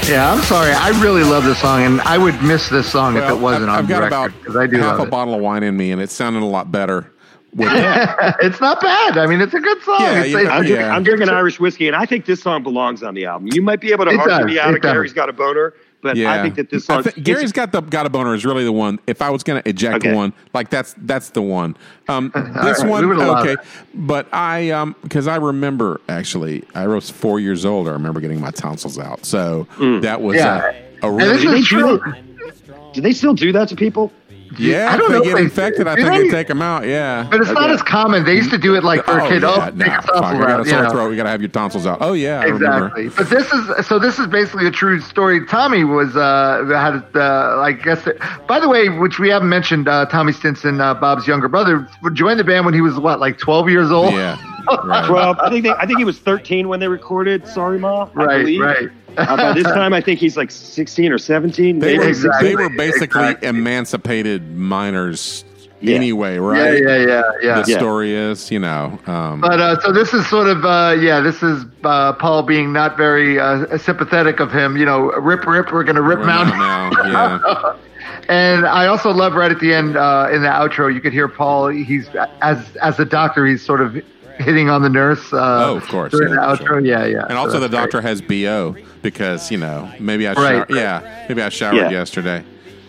Yeah, I'm sorry. I really love this song, and I would miss this song if it wasn't I've, on I've the got record about because I do half a it. bottle of wine in me, and it sounded a lot better. With it's not bad. I mean, it's a good song. Yeah, it's, yeah, I'm, yeah. drinking, I'm drinking Irish whiskey, and I think this song belongs on the album. You might be able to It argue me out it of does. Gary's got a boner, but yeah, I think that this I song. thi- Gary's got the got a boner is really the one. If I was going to eject Okay. one, like that's that's the one. Um, this right, one, would okay, but I um because I remember actually I was four years old. I remember getting my tonsils out, so that was Yeah. uh, a and this really is true. Do they still do that to people? Yeah. I don't if know they if get they- infected, I think they? they take them out. Yeah. But it's not as common. They used to do it like for a kid. yeah, Oh, nah, take a fuck, tonsils I got out, a you sore know. throat. We got to have your tonsils out. Oh yeah, I remember. Exactly. But this is so. This is basically a true story. Tommy was uh, had uh, I guess. By the way, which we haven't mentioned, uh, Tommy Stinson, uh, Bob's younger brother, joined the band when he was what, like twelve years old. Yeah. Right. well, I think they, I think he was 13 when they recorded "Sorry Ma." I Right, believe. right. Uh, by this time, I think he's like 16 or 17. They maybe. were, Exactly. they were basically Exactly. emancipated minors Yeah. anyway, right? yeah, yeah, yeah. The Yeah. story is, you know, um, But uh, so this is sort of uh, yeah, this is uh, Paul being not very uh, sympathetic of him. You know, rip, rip, we're gonna rip we're Mount. yeah. And I also love right at the end uh, in the outro, you could hear Paul. He's as as the doctor, he's sort of hitting on the nurse. Uh, Oh, of course, during yeah, the outro. sure. Yeah, yeah. And also, the doctor great. has bo because you know maybe I Right, showered, right. yeah maybe I showered Yeah. yesterday.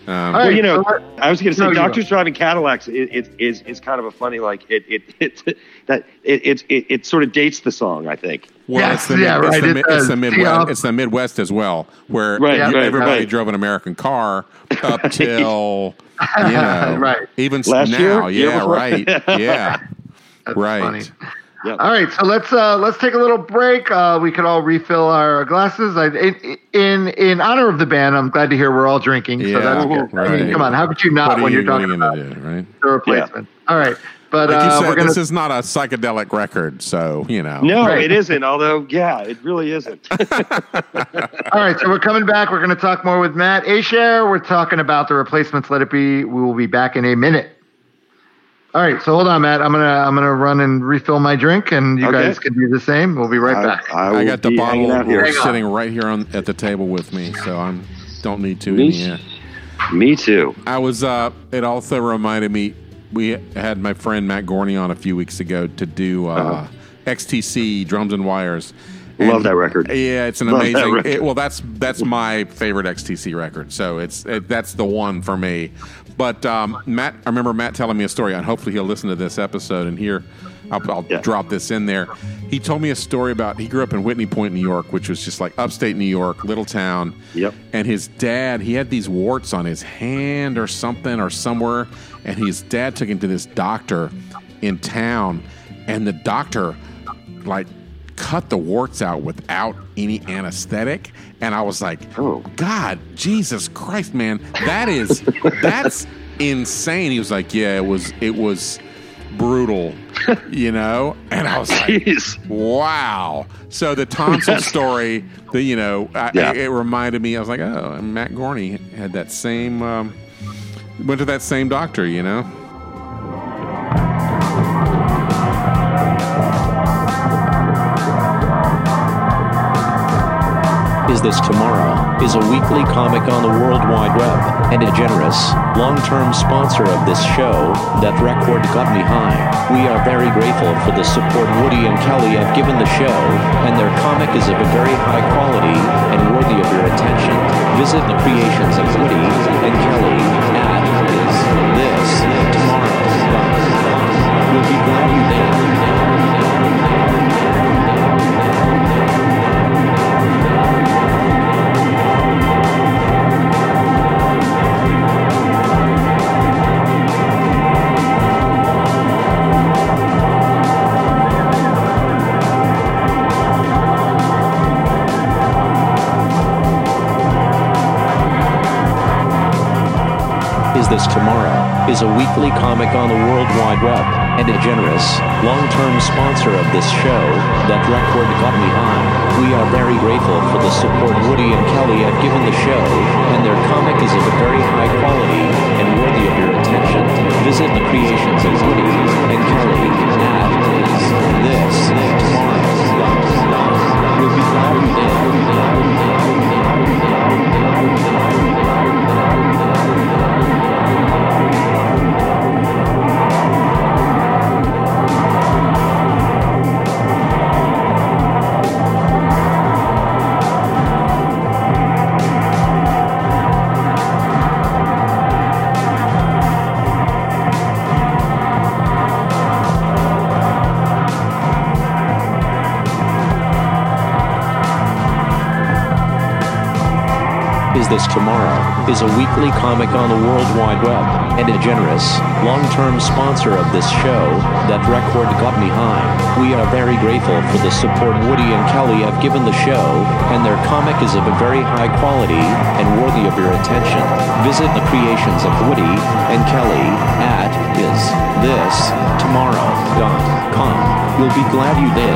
Um, All Well, you know, so I was going to say, No, you doctors go. driving Cadillacs it, it, is is kind of a funny like it it it that it it, it it sort of dates the song. I think. Well, Yes, it's the, yeah, it's right, the, it mid- does. it's the Midwest. Yeah. It's the Midwest as well, where Right, you- right, everybody right. drove an American car up till you know, Right. Even s- Last now, year? Year yeah, before? right, yeah, That's right. funny. Yep. All right, so let's uh, let's take a little break. Uh, we could all refill our glasses. I, in, in in honor of the band, I'm glad to hear we're all drinking. so Yeah, that's good. I mean, come on, how could you not What when you, you're talking about gonna right? the replacement? All right, but Like you uh, said, we're gonna. this is not a psychedelic record, so you know. No, Right. it isn't. Although, yeah, it really isn't. All right, so we're coming back. We're going to talk more with Matt Ashare. We're talking about the replacements. Let it be. We will be back in a minute. All right, so hold on, Matt. I'm gonna I'm gonna run and refill my drink, and you Okay. guys can do the same. We'll be right back. I, I will got the bottle out here. Hang on. sitting right here on at the table with me, so I'm don't need to. Me in too. Me too. I was. Uh, it also reminded me. We had my friend Matt Gorney on a few weeks ago to do uh, Uh-huh. XTC drums and wires. Love that record. Yeah, it's an Love amazing. record. It, well, that's that's my favorite XTC record. So it's it, that's the one for me. But um, Matt, I remember Matt telling me a story, and hopefully he'll listen to this episode and hear. I'll, I'll Yeah. drop this in there. He told me a story about he grew up in Whitney Point, New York, which was just like upstate New York, little town. Yep. And his dad, he had these warts on his hand or something or somewhere, and his dad took him to this doctor in town, and the doctor like cut the warts out without any anesthetic and i was like Oh. god jesus christ man that is that's insane he was like yeah it was it was brutal you know and i was like Jeez. wow so the tonsil story the you know I, Yeah. it reminded me i was like oh and matt gorney had that same um, went to that same doctor you know Is This Tomorrow is a weekly comic on the World Wide Web and a generous, long-term sponsor of this show, That Record Got Me High. We are very grateful for the support Woody and Kelly have given the show, and their comic is of a very high quality and worthy of your attention. Visit the creations of Woody and Kelly at Is This Tomorrow. We'll be glad you did. This Tomorrow is a weekly comic on the World Wide Web and a generous, long-term sponsor of this show, that record got me high. We are very grateful for the support Woody and Kelly have given the show, and their comic is of a very high quality and worthy of your attention. Visit the creations of Woody and Kelly at this We'll be you. This Tomorrow is a weekly comic on the World Wide Web and a generous, long term sponsor of this show, That Record Got Me High. We are very grateful for the support Woody and Kelly have given the show, and their comic is of a very high quality and worthy of your attention. Visit the creations of Woody and Kelly at isthistomorrow.com. You'll be glad you did.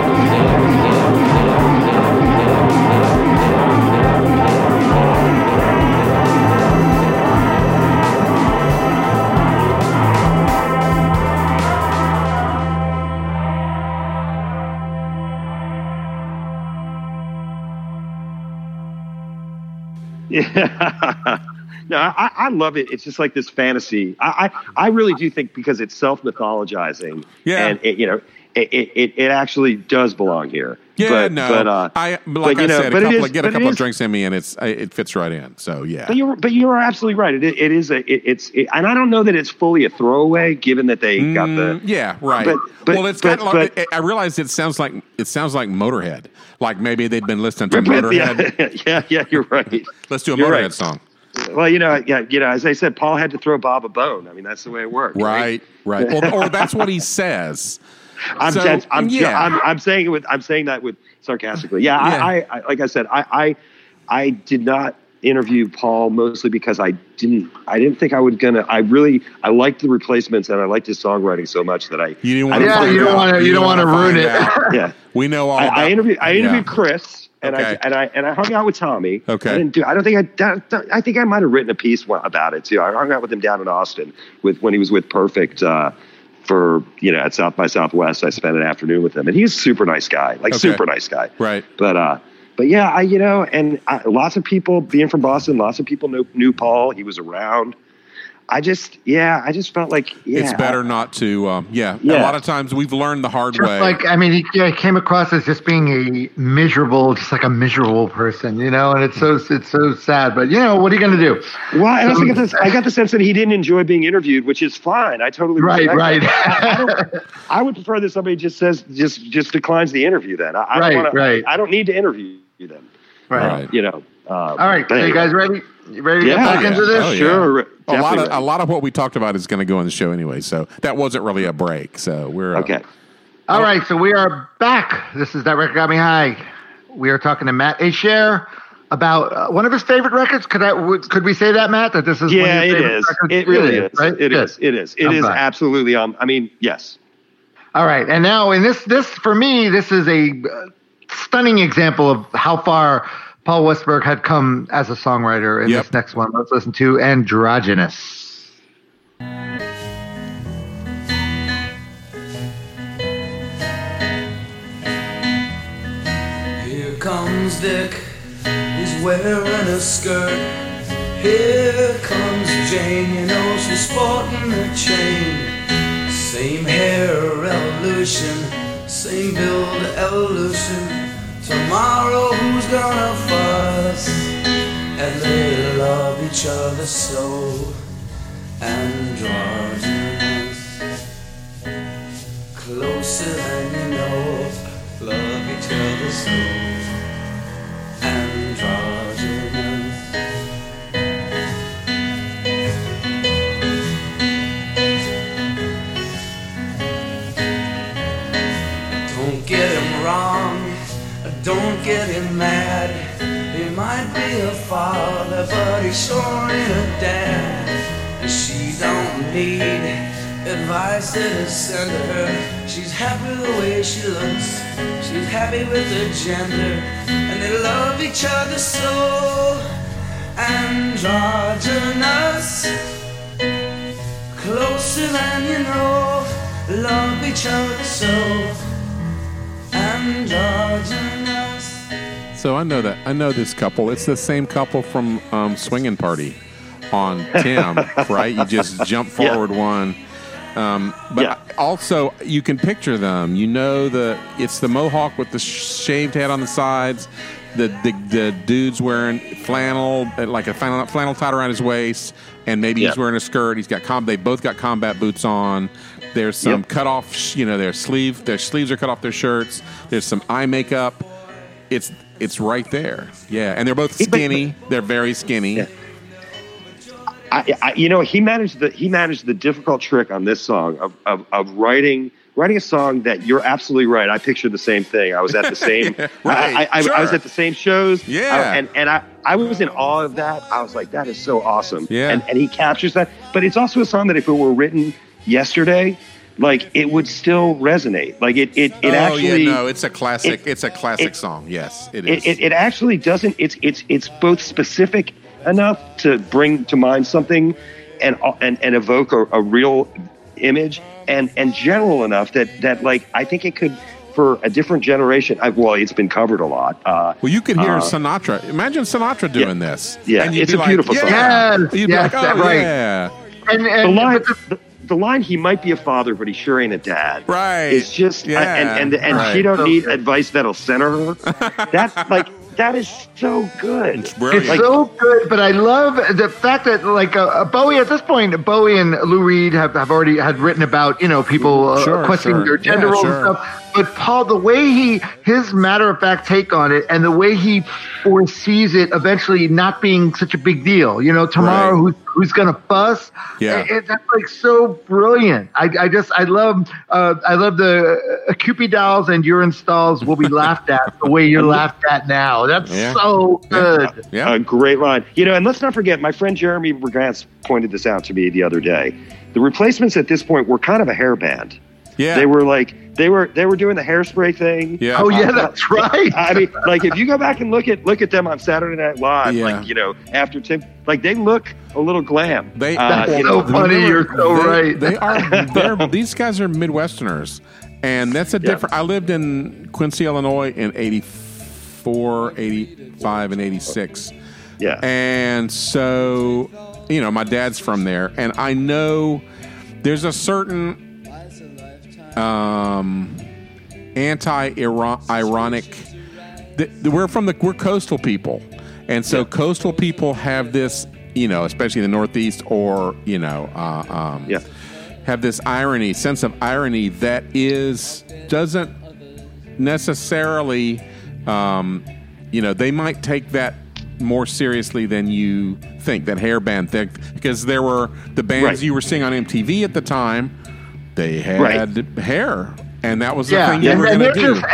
Yeah. No, I, I love it. It's just like this fantasy. I, I, I really do think because it's self mythologizing. Yeah. And it, you know, it, it, it actually does belong here. Yeah, but, no. But, uh, I like but, I know, said, a couple is- get a couple of drinks in me, and it's it fits right in. So yeah, But you're, but you are absolutely right. It, it is a, it, it's, it, and I don't know that it's fully a throwaway, given that they got the. Mm, yeah, right. But- but- well, it's but- got. like, I realize it sounds like it sounds like Motorhead. Like maybe they'd been listening to Motorhead. yeah, yeah, you're right. Let's do a You're Motorhead right. song. Well, you know, yeah, you know, as I said, Paul had to throw Bob a bone. I mean, that's the way it worked. Right, right. or, or that's what he says. I'm, So, I'm, I'm, yeah. I'm, I'm saying it with, I'm saying that with sarcastically. Yeah, Yeah. I, I, I, like I said, I, I, I did not interview Paul mostly because I didn't, I didn't think I would gonna. I really, I liked the replacements and I liked his songwriting so much that I. You didn't want to. Yeah, find you don't wanna- you don't wanna wanna ruin it. Yeah. We know all. I, about, I interviewed. I interviewed Yeah. Chris, and Okay. I and I and I hung out with Tommy. Okay. I didn't do. I don't think I. don't- don't- I think I might have written a piece about it too. I hung out with him down in Austin with when he was with Perfect uh, for you know at South by Southwest. I spent an afternoon with him, and he's a super nice guy, like Okay. super nice guy. Right. But uh, but yeah, I you know, and I, lots of people being from Boston, lots of people knew, knew Paul. He was around. I just yeah, I just felt like yeah, It's better not to. Um, yeah. A lot of times we've learned the hard Just way. like I mean, he yeah, he came across as just being a miserable, just like a miserable person, you know. And it's so it's so sad, but you know, what are you going to do? Well, I also get this. I got the sense that he didn't enjoy being interviewed, which is fine. I totally Right, respect right. that. I, I I would prefer that somebody just says just just declines the interview. Then I, I Right, don't wanna, right. I don't need to interview them. Right. Right. You know. Um, All right, but so you guys ready? You ready to Yeah, get back yeah. into this? Oh, yeah. Sure. a lot definitely of a lot of what we talked about is going to go in the show anyway. So that wasn't really a break. So we're uh, Okay. All right, so we are back. This is that record got me high. We are talking to Matt Ashare about uh, one of his favorite records. Could I w- could we say that, Matt? That this is one Yeah, of your it favorite is. records? It really is. right? It Good. is. It is. It I'm is glad. absolutely. Um. I mean, yes. All right, and now in this this for me, this is a uh, stunning example of how far Paul Westerberg had come as a songwriter. In Yep. this next one, let's listen to "Androgynous." Here comes Dick, he's wearing a skirt. Here comes Jane, you know she's sporting a chain. Same hair evolution, same build evolution. Tomorrow who's gonna fuss? And they love each other so and androgynous. Closer than you know, love each other so don't get him mad. He might be a father, but he sure ain't a dad. And she don't need advice is sent to her. She's happy the way she looks, she's happy with her gender, and they love each other so androgynous. Closer than you know, love each other so androgynous. So I know that I know this couple. It's the same couple from um, Swinging Party on Tim, right? You just jump Yeah. forward one. Um, but Yeah. also, you can picture them. You know the it's the mohawk with the shaved head on the sides. The the, the dude's wearing flannel, uh, like a flannel, flannel tied around his waist, and maybe he's wearing a skirt. He's got com. They both got combat boots on. There's some Yep. cut off. sh- You know, their sleeve their sleeves are cut off their shirts. There's some eye makeup it's it's right there. Yeah, and they're both skinny. They're very skinny. Yeah. I, I, you know, he managed the he managed the difficult trick on this song of, of, of writing writing a song that you're absolutely right. I pictured the same thing. I was at the same Yeah, right, I, I, I, I was at the same shows. Yeah. I- and and I, I was in awe of that. I was like, that is so awesome. Yeah. And and he captures that. But it's also a song that if it were written yesterday, like it would still resonate. Like it it, it oh actually yeah, no, it's a classic. it- it's a classic it- song. Yes, it is. it, it, it actually doesn't it's it's it's both specific enough to bring to mind something and and, and evoke a, a real image and and general enough that that like i think it could for a different generation I, well it's been covered a lot uh well, you could hear uh, Sinatra. Imagine Sinatra doing Yeah. this. Yeah, and you'd it's be a like, beautiful song. yeah. Yes, You'd be yes, like, oh right. yeah, And, the line but the- the, the line he might be a father but he sure ain't a dad right. It's just yeah, and and, and right. she don't need good. advice that'll center her that's like that is so good It's brilliant. It's so good, but I love the fact that like uh, uh, Bowie at this point, Bowie and Lou Reed have, have already had written about you know people uh, Sure, questioning sure. their gender Yeah, roles sure. and stuff. But Paul, the way he his matter of fact take on it, and the way he foresees it eventually not being such a big deal. You know, tomorrow Right. who's who's gonna fuss? Yeah. It- it- that's like so brilliant. I, I just I love uh, I love the uh, Cupid dolls and urine stalls will be laughed at the way you're laughed at now. That's Yeah. so good. yeah. A great line. You know, and let's not forget, my friend Jeremy Bragantz pointed this out to me the other day. The replacements at this point were kind of a hair band. Yeah. They were like they were they were doing the hairspray thing. Yeah. Oh yeah, that's right. I mean, like if you go back and look at look at them on Saturday Night Live, Yeah. like you know, after Tim, like they look a little glam. They, Uh, That's you so know, funny. Remember, You're so they, right. They are. They're, these guys are Midwesterners, and that's a Yeah. different. I lived in Quincy, Illinois, in 84, 85, and eighty six, yeah. and so you know my dad's from there, and I know there's a certain um, anti-ironic. We're from the we're coastal people, and so coastal people have this, you know, especially in the Northeast or you know, uh, um, Yeah. have this irony, sense of irony that is doesn't necessarily, um, you know, they might take that more seriously than you think. That hair band thing, because there were the bands Right. you were seeing on MTV at the time, they had Right. hair, and that was the yeah, thing you and, were going to they're do. just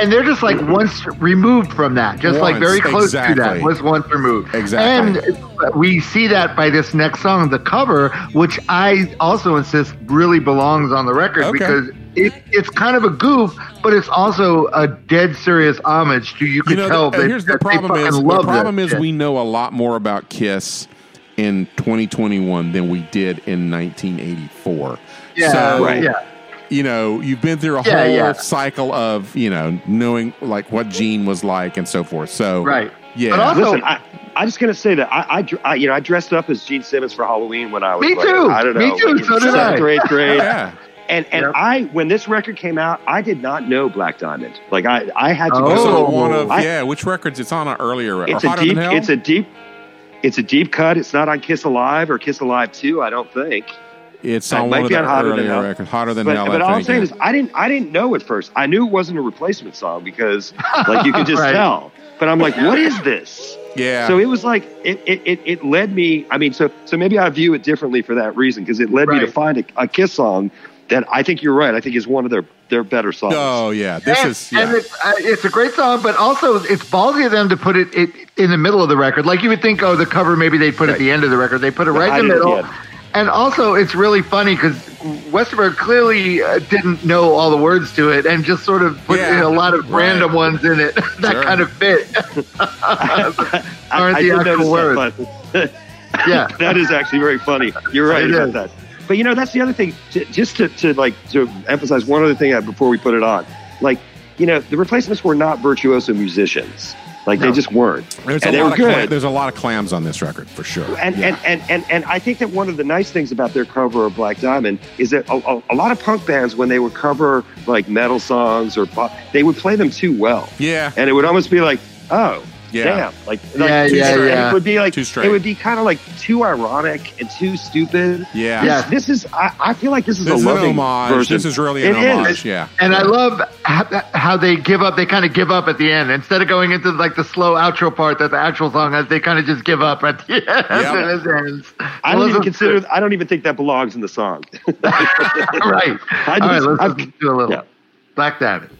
and they're just like once removed from that, just like very close exactly. to that. Was once removed, Exactly. And we see that by this next song, the cover, which I also insist really belongs on the record Okay. because it, it's kind of a goof, but it's also a dead serious homage to you. you know, tell the- that, here's the that they problem fucking is the problem is shit. we know a lot more about Kiss in 2021 than we did in 1984. Yeah, so, Right. yeah. you know, you've been through a Yeah, whole yeah. cycle of, you know, knowing like what Gene was like and so forth. So, Right. Yeah. But also- Listen, I, I'm just gonna say that I, I, I, you know, I dressed up as Gene Simmons for Halloween when I was Me like, too. I don't know, Me too. like So did seventh I. or eighth grade. yeah. And and Yep. I when this record came out, I did not know Black Diamond. Like I I had to Oh. This is go. one of, I- yeah, which records? It's on an earlier, It's or a deep. Than Hell? It's a deep. It's a deep cut. It's not on Kiss Alive or Kiss Alive Two. I don't think. It's on might one of the on Hotter Than earlier Hell. records. Hotter Than But, Hell. but I all I'm saying yeah. is, I didn't. I didn't know at first. I knew it wasn't a replacement song because, like, you could just Right. tell. But I'm like, what is this? yeah. So it was like it, it, it, it led me. I mean, so so maybe I view it differently for that reason because it led me to find a, a Kiss song that I think you're right. I think is one of their their better songs. oh, yeah. This and, is, yeah. and it's, uh, it's a great song, but also it's ballsy of them to put it, it in the middle of the record. Like you would think, oh, the cover maybe they'd put it at the end of the record. They put it right I in the middle. yeah. And also, it's really funny because Westerberg clearly uh, didn't know all the words to it and just sort of put Yeah, in a lot of right. random ones in it that Sure. kind of fit. I, Aren't I the did actual words. that, Yeah. that is actually very funny. You're right It about is. that. But you know, that's the other thing. Just to, to like to emphasize one other thing uh, before we put it on, like you know, the replacements were not virtuoso musicians. Like they just weren't, there's, and a they lot were good. there's a lot of clams on this record, for sure. And, Yeah. and, and, and, and I think that one of the nice things about their cover of Black Diamond is that a, a, a lot of punk bands, when they would cover like metal songs or pop, they would play them too well. yeah. And it would almost be like, oh, Yeah. damn, like, like Yeah, too yeah, straight. yeah. It would be like Too straight. it would be kind of like too ironic and too stupid. Yeah. Yeah. This is I, I feel like this is This a is an loving homage. version. This is really an It is. homage. Yeah. And I love how, how they give up. They kind of give up at the end instead of going into like the slow outro part that the actual song has. They kind of just give up at the end. Yep. It. I don't even consider. I don't even think that belongs in the song. right. I All right, just- let's I've- listen to a little. yeah. Black Sabbath.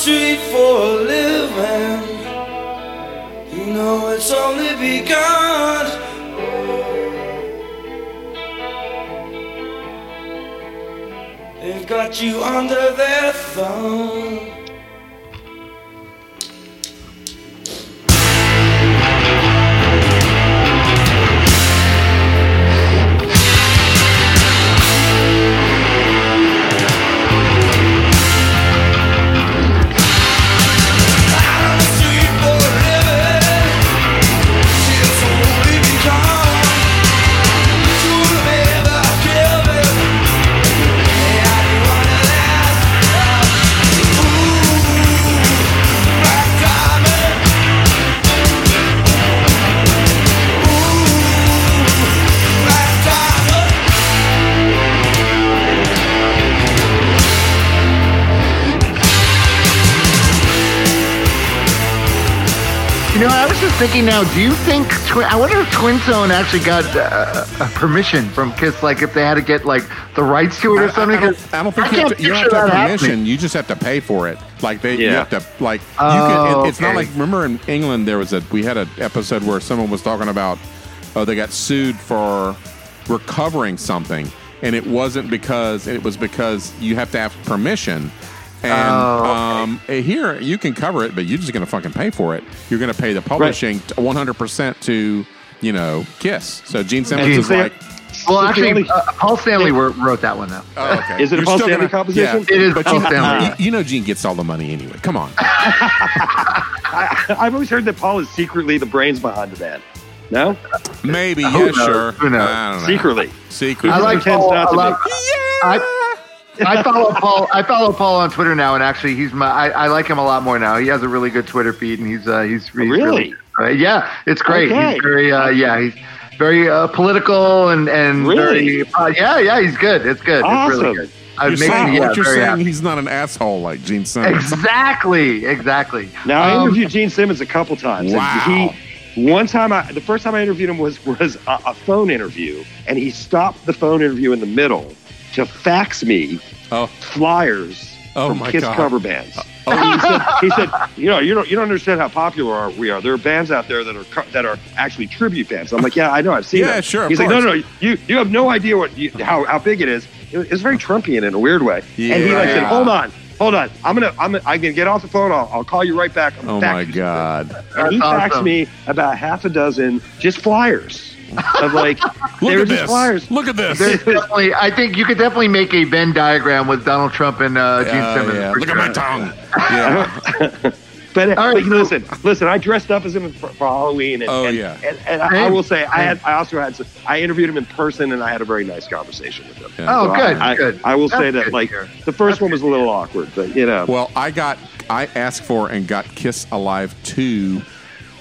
Street for a living. You know it's only begun. They've got you under their thumb. Thinking now. Do you think? Twi- I wonder if Twin/Tone actually got uh, uh, permission from Kiss, like if they had to get like the rights to it or something. I don't, 'Cause I don't think I you, have to, you don't have to have that happening. permission. You just have to pay for it. Like they, you have to like. you Oh, can, it- it's not like remember in England there was a we had an episode where someone was talking about oh they got sued for recovering something and it wasn't because it was because you have to have permission. And Oh, okay. um, eh, here you can cover it, but you're just going to fucking pay for it. You're going to pay the publishing 100 percent to you know Kiss. So Gene Simmons Gene is Sim- like, Well, actually, uh, Paul Stanley wrote, wrote that one though. oh, okay. Is it a You're Paul Stanley gonna- composition? Yeah. It is But Paul you, Stanley. you, you know Gene gets all the money anyway. Come on. I, I've always heard that Paul is secretly the brains behind the band. No, Maybe, Who yeah, knows? sure. Who knows? I don't know. secretly. Secret. I like pretends Paul not a to lot. be. I, I follow Paul. I follow Paul on Twitter now, and actually, he's my. I, I like him a lot more now. He has a really good Twitter feed, and he's uh, he's, he's Really? uh, yeah, it's great. Okay. He's very uh, yeah, he's very uh, political and and Really? very uh, yeah yeah he's good. It's good. It's Awesome. really good. You're it makes saying, yeah, what you're saying, happy. he's not an asshole like Gene Simmons. Exactly, exactly. Now I Um, interviewed Gene Simmons a couple times. and Wow. He, one time, I, the first time I interviewed him was was a, a phone interview, and he stopped the phone interview in the middle to fax me Oh, flyers Oh, from my Kiss God. cover bands. And he said, he said, you know, you don't, you don't understand how popular we are. There are bands out there that are that are actually tribute bands. I'm like, yeah, I know, I've seen Yeah, them. sure, He's like, no, course. no, no, you you have no idea what you, how how big it is. It was, it was very Trumpian in a weird way. And he like said, hold on, hold on, I'm gonna, I'm, gonna, I can get off the phone. I'll, I'll call you right back. I'm oh my God. and he That's faxed awesome. me about half a dozen just flyers of like Look they were at just this. flyers. Look at this. There's definitely, I think you could definitely make a Venn diagram with Donald Trump and uh, Gene Oh, Simmons. yeah. Look sure. at my tongue. Yeah. But, All right, but so- listen, listen. I dressed up as him for, for Halloween, and, Oh, and, yeah. and, and I, I will say, I had, I also had, some, I interviewed him in person, and I had a very nice conversation with him. Yeah. Oh, So good, I, I, good. I will That's say that, like, to the first one was a little awkward, but you know, Well, I got, I asked for and got Kiss Alive 2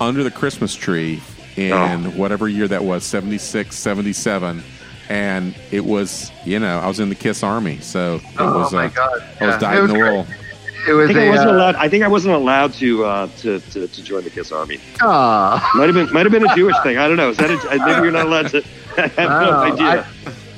under the Christmas tree in Oh. whatever year that was, 76, 77. And it was, you know, I was in the Kiss Army. So it Oh was, my uh, God! I was Yeah. dyed It in the great. wool. It I was think I a. wasn't uh, allowed. I think I wasn't allowed to uh, to, to to join the Kiss Army. aw. Might have been might have been a Jewish thing. I don't know. Is that a, maybe you're not allowed to? I have no Oh, idea.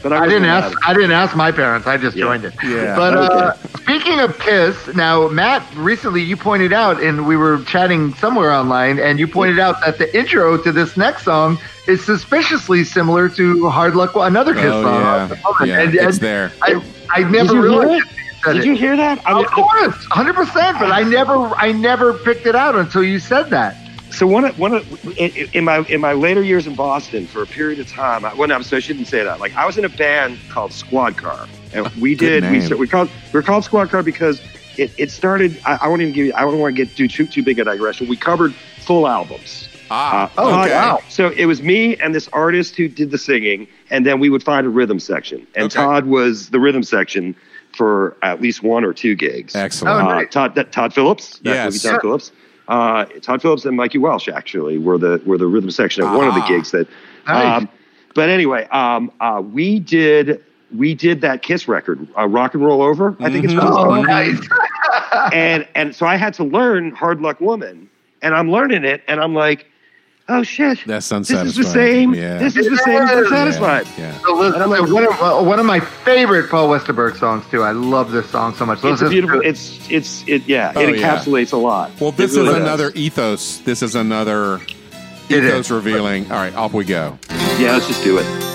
But I, I didn't ask. I didn't ask my parents. I just Yeah. joined it. Yeah. But uh, speaking of Kiss, now Matt, recently you pointed out, and we were chatting somewhere online, and you pointed out that the intro to this next song is suspiciously similar to "Hard Luck," another Kiss Oh, song. yeah. Yeah, and, it's there. I, I Did never you hear realized. it? that you said Did it. you hear that? I mean, Of course, hundred percent. But I never, I never picked it out until you said that. So one of one of in, in my in my later years in Boston for a period of time. I, well, no, so I shouldn't say that. Like I was in a band called Squad Car, and we did we name. we called we were called Squad Car because it, it started. I, I won't even give you. I don't want to get too too too big a digression. We covered full albums. Ah, Uh, Oh, Todd- wow. So it was me and this artist who did the singing, and then we would find a rhythm section. And Okay. Todd was the rhythm section for at least one or two gigs. Excellent. Oh, Uh, nice. Todd that, Todd Phillips. Yes. Todd Phillips. Uh, Todd Phillips and Mikey Welsh actually were the were the rhythm section at one of the Ah. gigs that. Um, but anyway, um, uh, we did we did that Kiss record, uh, Rock and Roll Over. I think it's Mhm. called Oh, nice. and and so I had to learn Hard Luck Woman, and I'm learning it, and I'm like, oh shit, That's this is the same. Yeah. This is the same as Yeah. Unsatisfied. Yeah. So listen, And I'm like- one, of, one of my favorite Paul Westerberg songs too. I love this song so much. It's Let's beautiful. It's it's it. Yeah, Oh, it yeah. encapsulates a lot. Well, this really is does. another ethos. This is another It ethos is. revealing. All right, off we go. Yeah, let's just do it.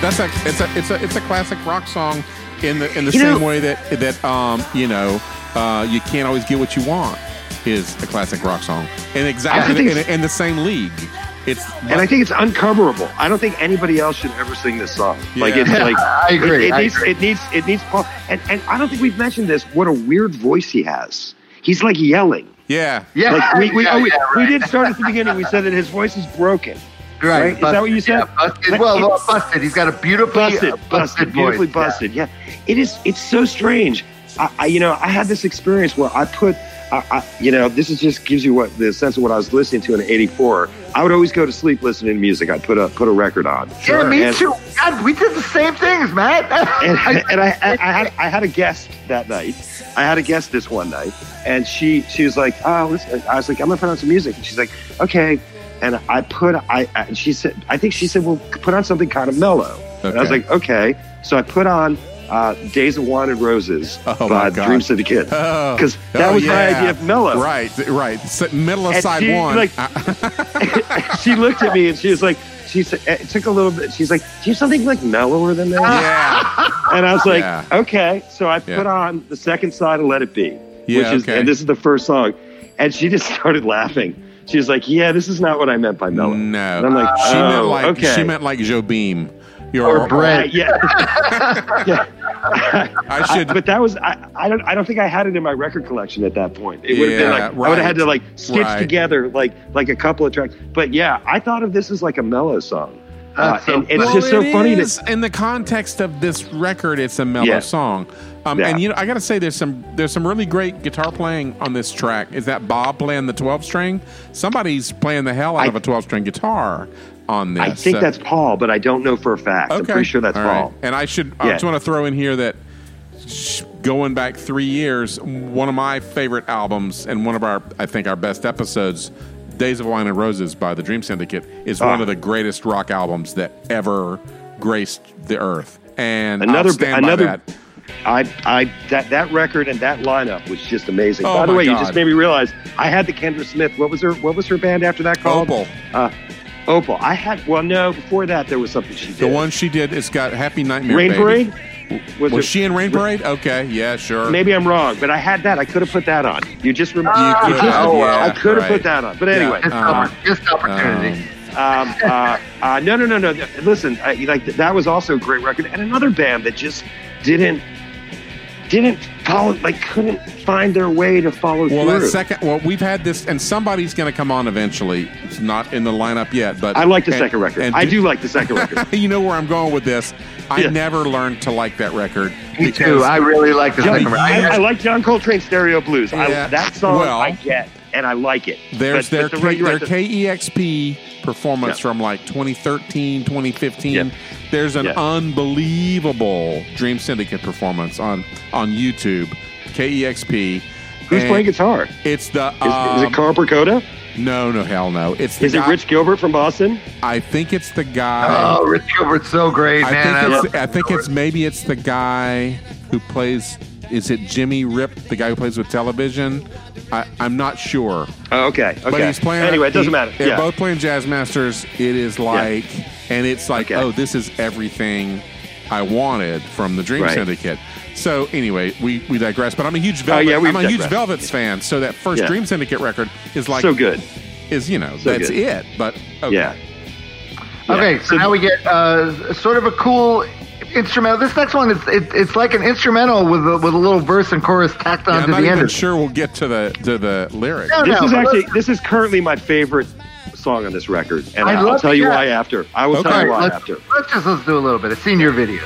That's a it's a it's a it's a classic rock song in the in the You same know- way that that um you know uh, you can't always get what you want is a classic rock song and exactly think in, in the same league. It's And I think it's uncoverable. I don't think anybody else should ever sing this song. Like it's like I agree, It, it I needs agree. it needs it needs Paul. And and I don't think we've mentioned this. What a weird voice he has. He's like yelling. yeah yeah, Like we we, yeah, oh, we, yeah, we did start at the beginning. We said that his voice is broken. Right. right? Is that what you said? Yeah, busted. Well, busted. He's got a beautifully busted, uh, busted, voice. beautifully busted. Yeah. it is. It's so strange. I, I, you know, I had this experience where I put, I, I, you know, this is just gives you what the sense of what I was listening to in '84. I would always go to sleep listening to music. I'd put a put a record on. Yeah, me And- too. God, we did the same things, Matt. and, and I, I, I had I had a guest that night. I had a guest this one night, and she she was like, "Oh, listen." I was like, "I'm gonna put on some music," and she's like, "Okay." And I put I, I she said I think she said, "Well, put on something kind of mellow." And I was like, "Okay." So I put on uh, "Days of and Roses" Oh, by. Dream Syndicate Oh, because that oh, was my idea of mellow. Right, right. S- Middle of And side she, one. like- she looked at me and she was like, she said, it took a little bit. She's like, "Do you have something like mellower than that?" yeah, And I was like, Yeah. okay. So I Yeah. put on the second side of Let It Be, Yeah, which is, okay. and this is the first song. And she just started laughing. She was like, yeah, this is not what I meant by mellow. no. And I'm like, she oh, meant like okay. she meant like Joe Beam. Your Or Brett. Right, yeah. yeah. I should. but that was I, I don't I don't think I had it in my record collection at that point. It would have Yeah, been like right, I would have had to like stitch Right. together like like a couple of tracks. But yeah, I thought of this as like a mellow song. Uh, so and it's Well, just so it funny is. that in the context of this record, it's a mellow Yeah. song. Um, Yeah. And you know, I got to say, there's some there's some really great guitar playing on this track. Is that Bob playing the 12 string? Somebody's playing the hell out I- of a 12 string guitar on this. I think So- that's Paul, but I don't know for a fact. I'm pretty sure that's All right. Paul. And I should. I just want to throw in here that going back three years, one of my favorite albums and one of our, I think, our best episodes, "Days of Wine and Roses" by the Dream Syndicate, is Ah. one of the greatest rock albums that ever graced the earth. And Another- I'll stand another- by that. I, I, that, that record and that lineup was just amazing. Oh, By the my way, you just made me realize I had the Kendra Smith. What was her? What was her band after that called? Opal. Uh, Opal. I had. Well, no. Before that, there was something she did. The one she did, it's got Happy Nightmare Rain Baby. Parade. Was it- she in Rain Parade? Okay, yeah, sure. Maybe I'm wrong, but I had that. I could have put that on. You just remember. You could have, oh, yeah, I could have right. put that on. But anyway, Missed, Uh, oppor- missed opportunity. um, uh, uh, no, no, no, no. Listen, I, like that was also a great record, and another band that just didn't didn't follow, like couldn't find their way to follow Well, through. that second, well, we've had this, and somebody's going to come on eventually. It's not in the lineup yet, but I like the and- second record. and I do like the second record. you know where I'm going with this. I Yeah. never learned to like that record. Me too. I really like the John, second record. I like John Coltrane Stereo Blues. Yeah. I, that song Well, I get, and I like it. There's But- their, but the- K, you're their right, the- KEXP performance Yeah. from like 2013, 2015. Yeah. There's an Yeah. unbelievable Dream Syndicate performance on on YouTube. KEXP. Who's And playing guitar? It's the Is, is um, it Karl Precoda? no no hell no. It's the Is it Rich Gilbert from Boston? I think it's the guy. Oh, Rich Gilbert's so great, I man. think I it's I think it's maybe it's the guy who plays. Is it Jimmy Ripp, the guy who plays with television? I, I'm not sure, Oh, okay. Okay. but he's playing. Anyway, it doesn't he- matter. They're Yeah. both playing jazz masters. It is like, and it's like, Okay. oh, this is everything I wanted from the Dream Right. Syndicate. So anyway, we, we digress. But I'm a huge Oh, Velvet. yeah, I'm a huge. Velvet's fan. So that first Yeah. Dream Syndicate record is like so good. Is you know So that's good. it. But okay. Yeah. Okay, Yeah. so now we get uh, sort of a cool instrumental. This next one is it, it's like an instrumental with a, with a little verse and chorus tacked Yeah, on I'm to not the end. even of sure we'll get to the to the lyrics. No, This no, is actually let's- this is currently my favorite song on this record, and I'd I'll tell you hear why after. I will Okay. tell you why let's, after. let's just let's do a little bit. A Seen Your Video.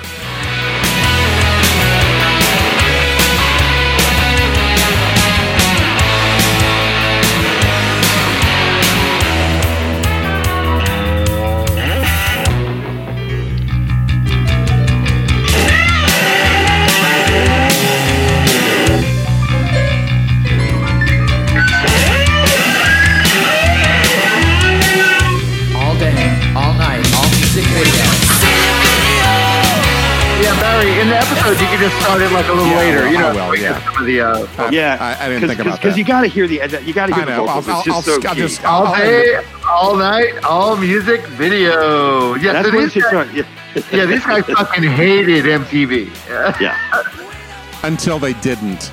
Just started like a little Yeah, later. well, you know, I will, yeah. some of the. Uh, Yeah, I- I didn't think about it. because that. you got to hear the you got to I hear the know. vocals. I'll, it's just I'll, so I'll just all I'll- day, all night, all music video. Yeah, That's so what these guys, yeah. yeah, these guys fucking hated MTV. yeah. until they didn't.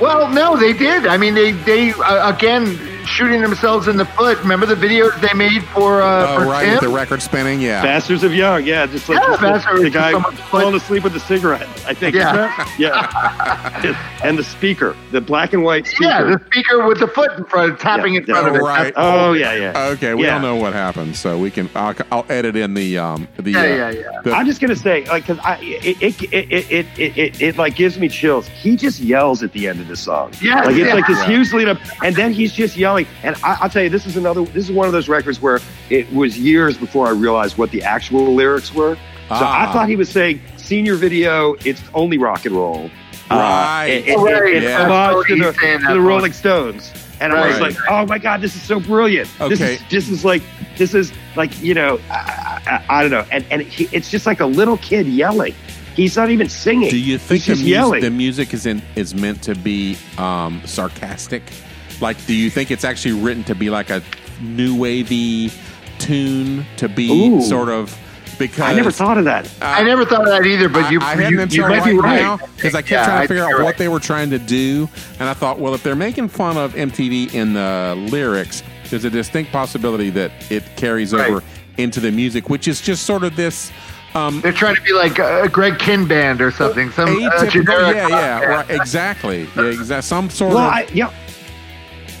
Well, no, they did. I mean, they they uh, again shooting themselves in the foot. Remember the videos they made for uh, Oh, for right, Tim? with the record spinning. Yeah, Bastards of Young, yeah, just like Yeah, just the- the guy so much fun. falling asleep with a cigarette. I think. Yeah. yeah. and the speaker, the black and white speaker. yeah, the speaker with the foot in front, tapping Yeah, in front yeah. of it. Oh, right. Oh yeah, yeah. Okay, we Yeah. don't know what happened, so we can. I'll, I'll edit in the um the. Yeah, uh, yeah, yeah. the- I'm just gonna say, like, because I it it, it, it, it, it, it it like gives me chills. He just yells at the end of the song. Yes, like it's yeah. like this Yeah. huge lead up, and then he's just yelling. And I, I'll tell you, this is another. This is one of those records where it was years before I realized what the actual lyrics were. So Ah. I thought he was saying, "Seen your video, it's only rock and roll." Right. it, it, it, yeah. to the, to the. Rolling Stones. And I was like, "Oh my god, this is so brilliant! This is this is like this is like you know I, I, I don't know." And and he, it's just like a little kid yelling. He's not even singing. do you think He's the, just mus- yelling? the music is in is meant to be um sarcastic? Like, do you think it's actually written to be like a new wavy tune to be Ooh. sort of because I never thought of that. uh, I never thought of that either, but you I, I you, hadn't you until might right, be right. because I kept Yeah, trying I to figure out you're what they were trying to do, and I thought, well, if they're making fun of MTV in the lyrics, there's a distinct possibility that it carries Right. over into the music, which is just sort of this. Um, They're trying to be like a Greg Kihn band or something. Some uh, atypical- generic. yeah, yeah, right, exactly, yeah, exactly. Some sort Well, of I, yeah.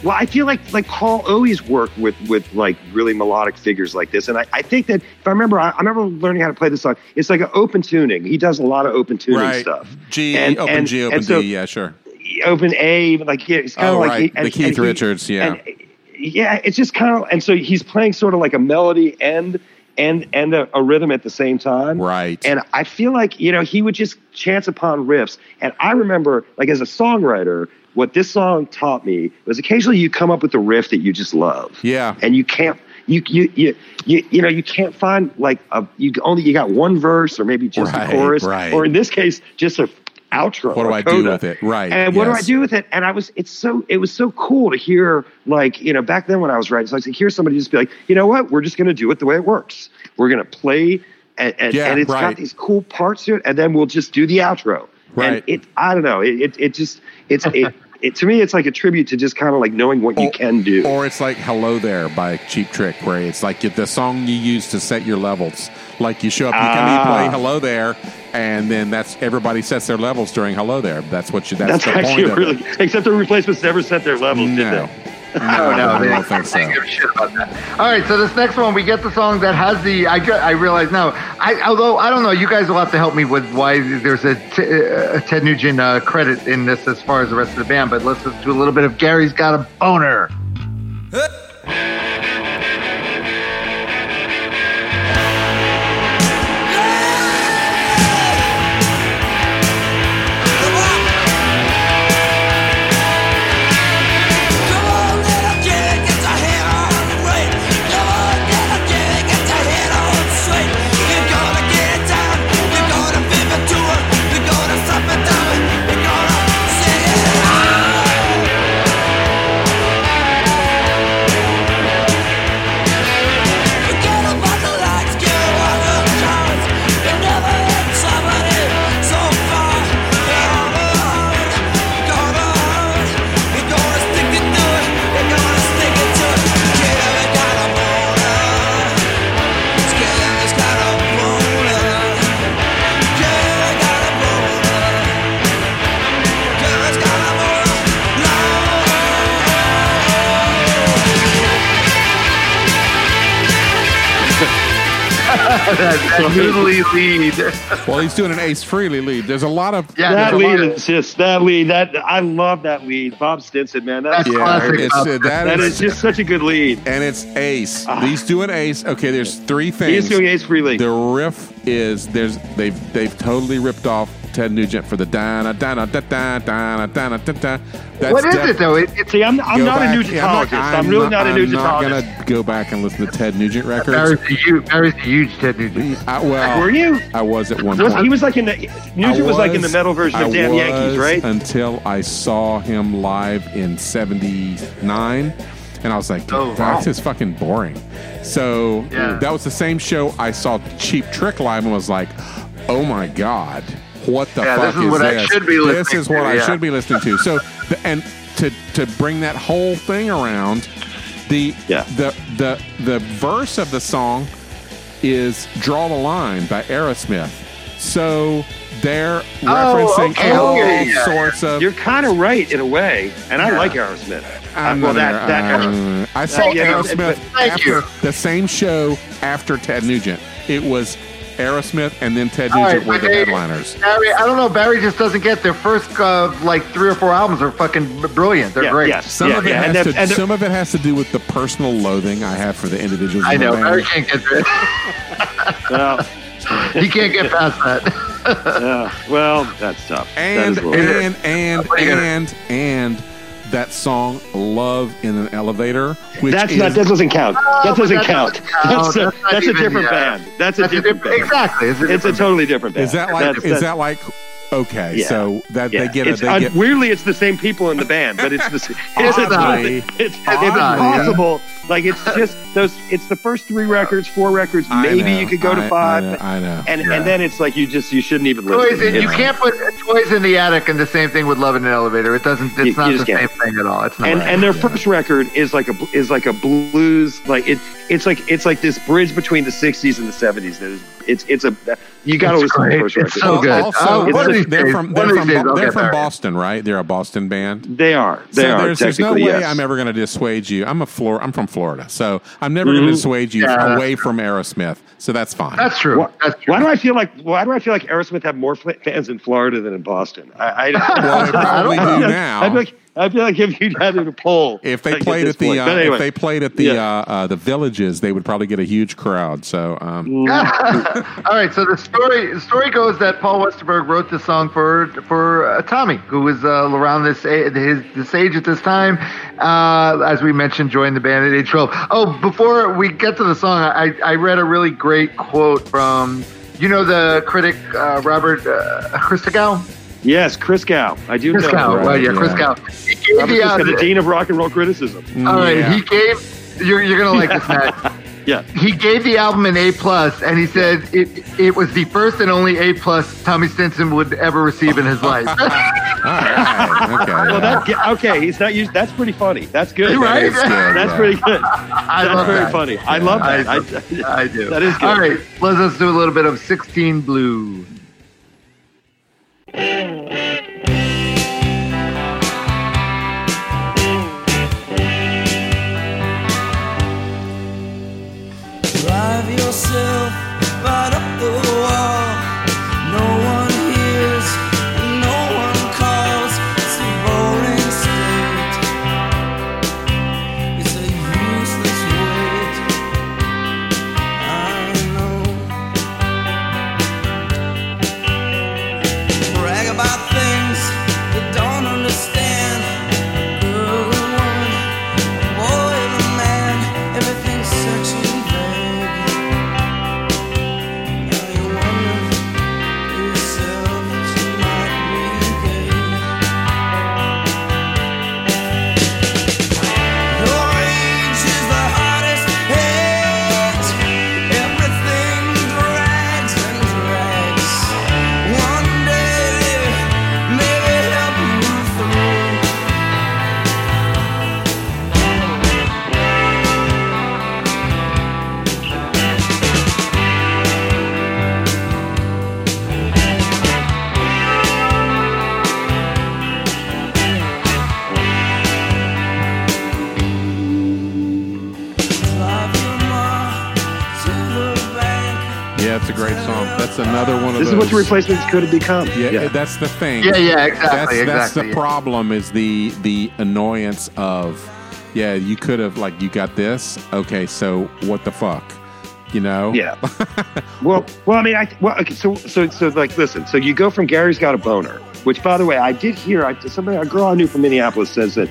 Well, I feel like like Paul always worked with with like really melodic figures like this, and I, I think that if I remember, I, I remember learning how to play this song. It's like an open tuning. He does a lot of open tuning right. stuff. G, And- open and- G, open and so- D, yeah, sure. Open A, even like yeah, it's kind of Oh, like right. and- The Keith and he- Richards, yeah. and, yeah, it's just kind of and so he's playing sort of like a melody and and and a, a rhythm at the same time. Right. And I feel like, you know, he would just chance upon riffs. And I remember, like, as a songwriter, what this song taught me was occasionally you come up with a riff that you just love. Yeah. And you can't, you, you, you, you, you know, you can't find like a, you only, you got one verse or maybe just Right, a chorus. right. Or in this case, just a outro. What do I do with it? Right, And what do I do with it? And I was, it's so, it was so cool to hear, like, you know, back then when I was writing, so I could hear somebody just be like, you know what? We're just going to do it the way it works. We're going to play, and, and, Yeah, and it's right. got these cool parts to it, and then we'll just do the outro. Right. And it, I don't know, it, it, it just, it's, it, it, to me, it's like a tribute to just kind of like knowing what you can do. Or it's like "Hello There" by Cheap Trick, where it's like the song you use to set your levels. Like you show up, you come, Ah. play "Hello There," and then that's everybody sets their levels during "Hello There." That's what you. That's, That's, the actually point of really, it. except the replacements never set their levels, did No. they? Oh no, I don't think so. give a shit about that. All right, so this next one, we get the song that has the. I, I realize now. I although I don't know, you guys will have to help me with why there's a, t- a Ted Nugent uh, credit in this as far as the rest of the band. But let's just do a little bit of Gary's Got a Boner. Lead. Well, he's doing an Ace Frehley lead. There's a lot of Yeah, that there's a lot lead of- is just that lead. That I love that lead, Bob Stinson, man. That's, That's yeah. classic. It's, uh, that that is, is just such a good lead. and it's Ace. He's doing Ace. Okay, there's three things. is doing Ace Frehley. The riff is there's they've they've totally ripped off Ted Nugent for the da na da na da da da da da da. What is it though? It, it, See, I'm, I'm not back, a Nugentologist. I'm, I'm, I'm really not, not a Nugentologist. I'm not gonna go back and listen to Ted Nugent records. Barry's a huge, Barry's a huge Ted Nugent. I, well, were you? I was at one point. He was like in the Nugent was, was like in the metal version of I Damn Yankees, right? Until I saw him live in '79 and I was like, oh, wow!" "That's just fucking boring." So yeah. that was the same show I saw Cheap Trick live and was like, "Oh my god, what the Yeah, fuck this is what I should be This is what to, I yeah. should be listening to. So, and to to bring that whole thing around, the Yeah. the the the verse of the song is "Draw the Line" by Aerosmith. So they're referencing okay, all okay, yeah. sorts of. You're kind of right in a way, and I like Aerosmith. I'm Uh, well, that, that uh, I saw Yeah, Aerosmith after you. the same show after Ted Nugent. It was Aerosmith and then Ted Nugent right, were the they- headliners. Barry, I don't know. Barry just doesn't get their first uh, like three or four albums are fucking brilliant. They're yeah, great. Yes, Some yeah, of it yeah. has And to. and some of it has to do with the personal loathing I have for the individuals. I in the know. Barry can't get there. well, he can't get past that. uh, well, that's tough. and that is a little- and and What are you gonna- and and that song "Love in an Elevator," which that's is not. That doesn't count. Oh, that doesn't that count. doesn't count. That's, a, That's not that's a different yeah. band. That's a That's a different different, band. exactly. It's a, It's a totally different band. is that like That's- is that's- that like okay? Yeah. So that Yeah. they get it's, a, they uh, get weirdly, it's the same people in the band, but it's the s- it's, it's, Oddly. it's, it's, Oddly, impossible. Like it's just those. It's the first three records, four records. I Maybe know, you could go I- to five, I know, I know. and Yeah. and then it's like you just you shouldn't even Toys listen. in, you It's- can't put toys in the attic and the same thing with love in an elevator. It doesn't. It's You- not you the same can't. thing at all. It's not. and right. and their yeah. first record is like a is like a blues like it it's like it's like this bridge between the 60s and the 70s that is it's it's a you got to It's listen to the great. first It's record so good. Also, Oh, one of they're, these they're from they're from, they're from. Boston, right? They're a Boston band. they are they so are there's, there's no way yes. I'm ever going to dissuade you. I'm a floor. I'm from Florida, so I'm never going to mm-hmm. dissuade you Yeah. away from Aerosmith. So that's fine. that's true. Why, That's true. why do I feel like why do I feel like Aerosmith have more fans in Florida than in Boston? I, I, well, they probably I don't do I now. feel like I feel like if you had to poll, if they like, played at the uh, anyway, if they played at the Yeah. uh, uh, the villages, they would probably get a huge crowd. So um, All right, so the story the story goes that Paul Westerberg wrote this song for for uh, Tommy, who was uh, around this his this age at this time, uh, as we mentioned, joined the band at age twelve. Oh, before we get to the song, I I read a really great quote from you know the critic uh, Robert uh, Christgau. Yes, Christgau. I do Chris know. Gow, him. right? Yeah, Chris yeah. Gow. He gave Robert the, Chris uh, the dean of rock and roll criticism. all right, Yeah. he gave. You're, you're gonna like this, Matt. Yeah. He gave the album an A plus, and he said it it was the first and only A plus Tommy Stinson would ever receive in his life. All right. Okay. Well, that okay. He's not used. That's pretty funny. That's good. Right? That is good, That's yeah. pretty good. I That's love very that. funny. I love that. do. I, I do. That is good. All right, let's let's do a little bit of 16 Blue. Drive yourself right up the wall. That's another one of This those. is what the replacements could have become. Yeah, that's the thing. Yeah, yeah, That's exactly, that's exactly. the problem is the the annoyance of yeah, you could have like you got this. Okay, so what the fuck? You know? Yeah. well, well, I mean, I well, okay, so so so like, listen. So you go from Gary's got a boner, which, by the way, I did hear. I, somebody, a girl I knew from Minneapolis says that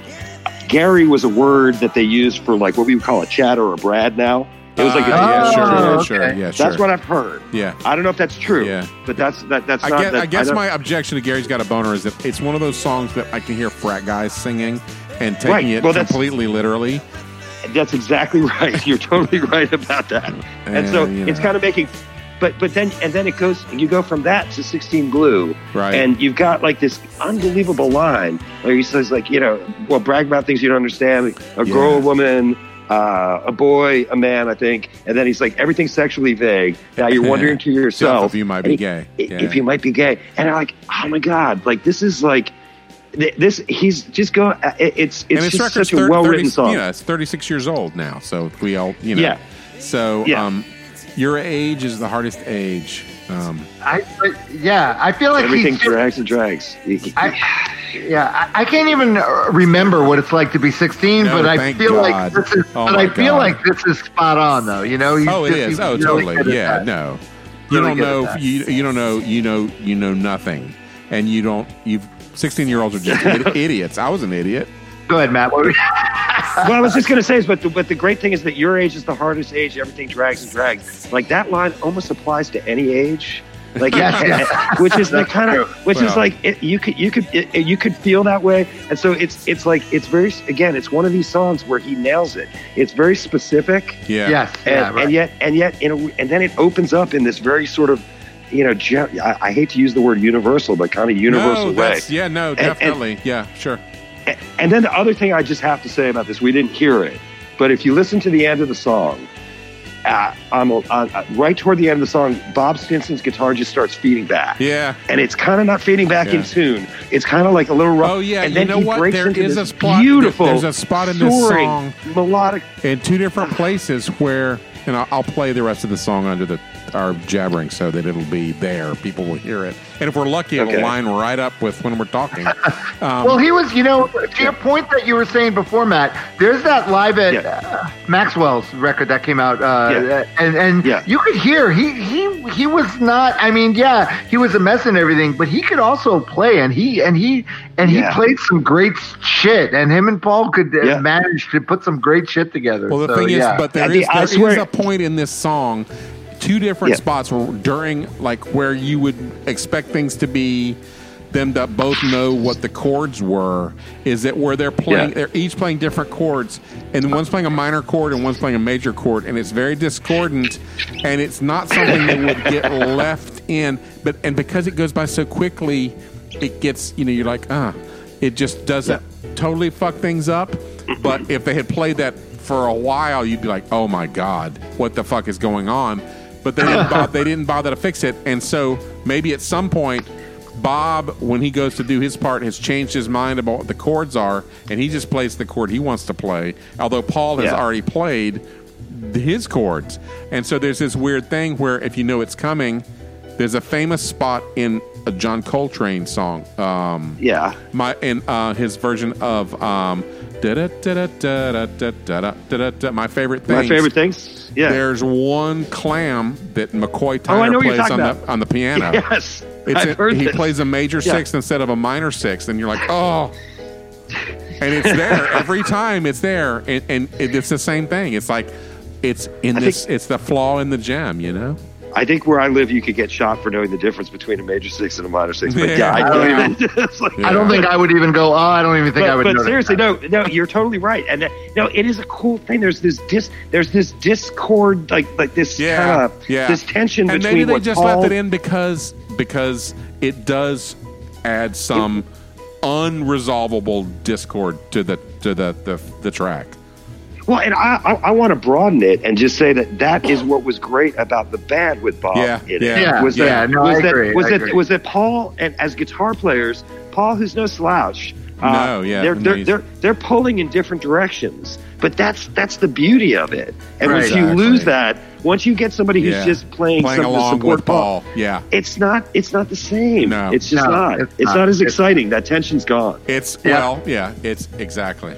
Gary was a word that they used for like what we would call a Chad or a Brad. Now it was like, Uh, a, yeah, sure, yeah, Oh, sure, yeah, sure. that's what I've heard. Yeah. I don't know if that's true. Yeah. but that's that. That's I not. guess, that, I guess don't- my objection to Gary's Got a Boner is that it's one of those songs that I can hear frat guys singing and taking Right. it Well, that's- completely literally. That's exactly right. You're totally right about that. And so And, you it's kind of making, but but then and then it goes. You go from that to 16 Blue, Right. And you've got like this unbelievable line where he says like you know, well, brag about things you don't understand. A girl, a woman. Uh, a boy, a man, I think, and then he's like everything's sexually vague. Now you're wondering to yourself if you might be gay. Yeah. If you might be gay, and I'm like, oh my god, like this is like this. He's just going. it- It's it's this just such a well written song. Yeah, it's 36 years old now, so we all, you know. Yeah. So, Yeah. um, your age is the hardest age. Um, I, but, yeah, I feel like Everything he's drags and drags. I, yeah, I, I can't even uh, remember what it's like to be 16, No, but I feel God. like this is. Oh but I feel God. like this is spot on, though. You know, he's oh, it just- is. Oh, really totally. Yeah, that. no. You Really don't know. You you don't know. You know. You know nothing, and you don't. You've 16 year olds are just idiots. I was an idiot. Go ahead, Matt. What- well, I was just going to say is, but the, but the great thing is that your age is the hardest age. Everything drags and drags. Like that line almost applies to any age. Like, Yes, yes. which is the kind of, true. which is like it, you could you could it, you could feel that way, and so it's it's like it's very again it's one of these songs where he nails it. It's very specific, Yeah. yes, and, yeah, right. and yet and yet in a, and then it opens up in this very sort of you know I, I hate to use the word universal, but kind of universal No, way. yeah. No, and- definitely. yeah, sure. A- And then the other thing I just have to say about this, we didn't hear it, but if you listen to the end of the song, uh, I'm, uh, uh, right toward the end of the song, Bob Stinson's guitar just starts feeding back. Yeah. And it's kind of not feeding back in tune. It's kind of like a little rough. Oh, yeah, And you then know he what? breaks There into is this a spot- beautiful, there's a spot in this soaring, song- melodic. in two different places where, and I'll, I'll play the rest of the song under the our jabbering so that it'll be there. People will hear it, and if we're lucky, it'll line right up with when we're talking. Um, well, he was, you know, to your point that you were saying before, Matt. There's that live at Yeah. uh, Maxwell's record that came out, uh, Yeah. and and Yeah. you could hear he he he was not. I mean, yeah, he was a mess and everything, but he could also play, and he and he and he Yeah. played some great shit, and him and Paul could uh, Yeah. manage to put some great shit together. Well, the So, thing is, yeah. but there I is, think- I there is a point in this song, two different Yeah. spots where, during like where you would expect things to be, them to both know what the chords were is that where they're playing, Yeah. they're each playing different chords, and one's playing a minor chord and one's playing a major chord, and it's very discordant, and it's not something that would get left in. But and because it goes by so quickly, it gets you know you're like ah, it just doesn't totally fuck things up. But if they had played that for a while, you'd be like, oh my god, what the fuck is going on? but they didn't, bother, they didn't bother to fix it. And so maybe at some point, Bob, when he goes to do his part, has changed his mind about what the chords are, and he just plays the chord he wants to play. Although Paul has yeah. already played his chords, and so there's this weird thing where if you know it's coming, there's a famous spot in a John Coltrane song. Um, yeah, my in uh, his version of. Um, my favorite things. My favorite things. Yeah. There's one clam that McCoy Oh, Tyner know plays on talking the on the piano. Yes. It's a- he this. plays a major Yeah. sixth instead of a minor sixth, and you're like, oh. And it's there every time. It's there, and, and it, it's the same thing. It's like it's in I this. think- it's the flaw in the gem, you know. I think where I live, you could get shot for knowing the difference between a major six and a minor six. But Yeah. I, don't it. It's like- Yeah. I don't think I would even go. Oh, I don't even think I would. but know that. seriously, no, no, you're totally right, and uh, no, it is a cool thing. There's this dis, there's this discord, like like this Yeah, kinda- yeah. this tension and between maybe they just Paul, left it in because because it does add some unresolvable discord to the to the the, the track. Well, and I, I, I want to broaden it and just say that that is what was great about the band with Bob. Yeah, in it. yeah. Yeah, was that, yeah, no, was I that, agree, Was I that agree. was that Paul and as guitar players, Paul, who's no slouch. uh, No, yeah, they're they're, they're they're pulling in different directions, but that's that's the beauty of it. And Right. once you Exactly. lose that, once you get somebody who's Yeah. just playing, Playing something to along support with Paul. Yeah. it's not it's not the same. No. it's just No, not. it's It's, not. not. as It's- exciting. That tension's gone. It's Yeah. well, yeah, it's exactly.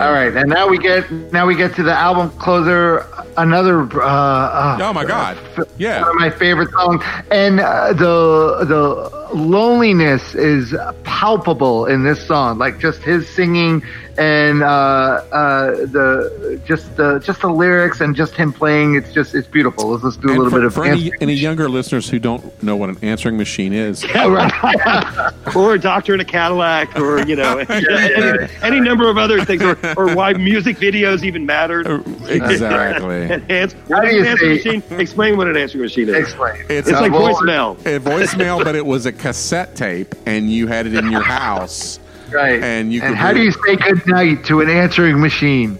All right, and now we get now we get to the album closer. Another. Uh, uh, Oh my god. Yeah. one of my favorite songs, and uh, the the loneliness is palpable in this song. Like just his singing and uh, uh, the just the just the lyrics and just him playing. It's just it's beautiful. Let's just do a And little for, bit of for any, any younger listeners who don't know what an answering machine is, right. or a doctor in a Cadillac, or you know, yeah. any, any number of other things, or, or why music videos even mattered. exactly. Enhance, How do an you answering say- machine. Explain what an answering machine is. Explain. It's, It's a like vo- voicemail. a voicemail, but it was a cassette tape, and you had it in your house. Right. And you could how do do- you say good night to an answering machine?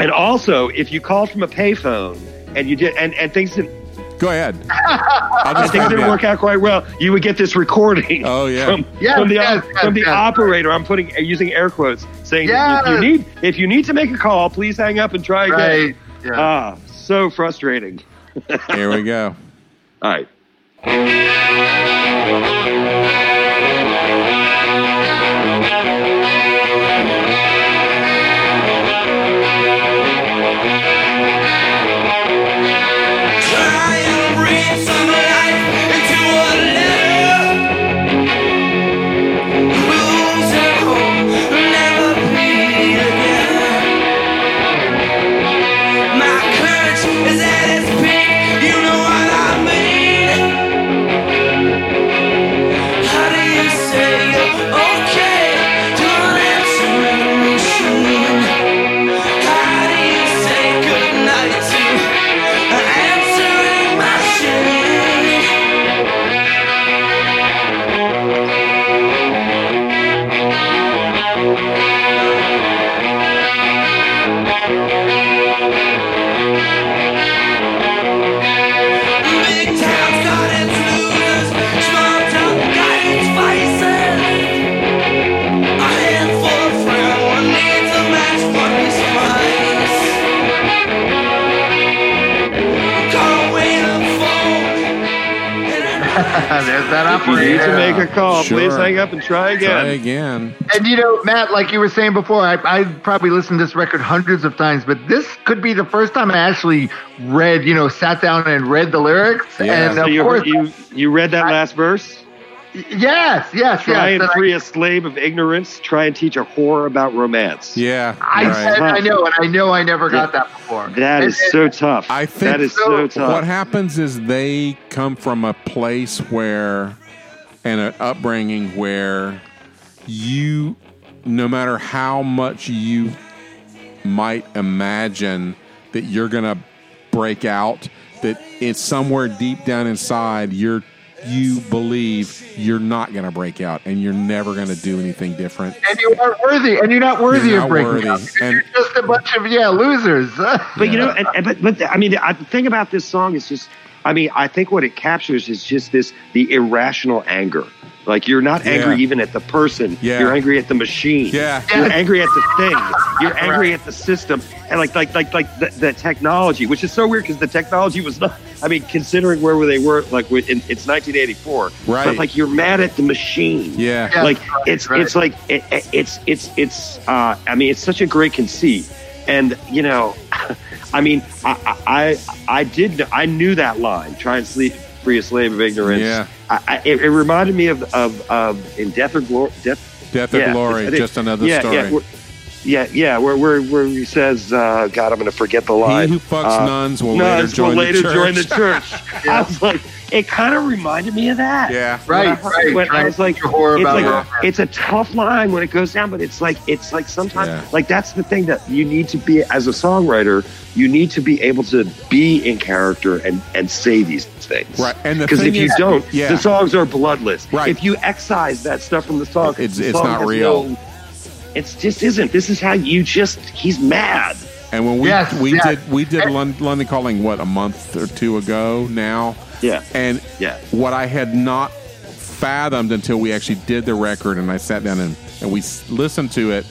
And also, if you call from a payphone and you did, and, and things didn't, Go ahead. I'll and just things didn't work out quite well, you would get this recording. Oh, yeah. From, Yes, from the yes, yes, from the yes. operator. I'm putting using air quotes saying that if you need if you need to make a call, please hang up and try again. Right. Yeah. Ah, so frustrating. Here we go. All right. That If you need to make a call, Sure. please hang up and try again. Try again. And you know, Matt, like you were saying before, I, I probably listened to this record hundreds of times, but this could be the first time I actually read, you know, sat down and read the lyrics. Yeah. And So of you, course, you you read that last verse? Yes, yes, Try yes. and And free a slave of ignorance. Try and teach a whore about romance. Yeah. I, right. said, I know, and I know I never got that before. That And- is so tough. I think that is so- so tough. What happens is they come from a place where and an upbringing where you, no matter how much you might imagine that you're going to break out, that it's somewhere deep down inside, you're you believe you're not going to break out and you're never going to do anything different. And you aren't worthy, and you're not worthy You're of breaking worthy. out. because And- you're just a bunch of yeah losers. But you know, and, and- but but I mean, I, the thing about this song is just, I mean, I think what it captures is just this the irrational anger. Like you're not angry Yeah. even at the person. Yeah. You're angry at the machine. Yeah. You're angry at the thing. You're angry at the system and like like like like the, the technology, which is so weird because the technology was not. I mean, considering where they were, like in, it's 1984. Right. But like you're mad at the machine. Yeah. Yeah. Like it's right. it's like it, it- it's it's it's. Uh, I mean, it's such a great conceit, and you know, I mean, I I I did I knew that line. Try and sleep, free a slave of ignorance. Yeah. I, I, it, it reminded me of of, of in Death or Glory. Death. Death or yeah, Glory, just another yeah, story. Yeah, yeah, yeah. Where where where he says, uh, "God, I'm going to forget the line." He who fucks Uh, nuns will nuns later join will later the join the church. I was like, it kind of reminded me of that. Yeah. right, When I right. when I was like, it's about like romance. it's a tough line when it goes down, but it's like it's like sometimes Yeah. like that's the thing that you need to be as a songwriter. You need to be able to be in character and and say these things. Right, and the because if you is- don't, yeah. the songs are bloodless. Right. If you excise that stuff from the song, It's- the it's song not real. no- it's just isn't. This is how you just. He's mad. And when we Yes, we yes. did we did Lon- London Calling what a month or two ago now, Yeah. and Yeah. what I had not fathomed until we actually did the record and I sat down and, and we listened to it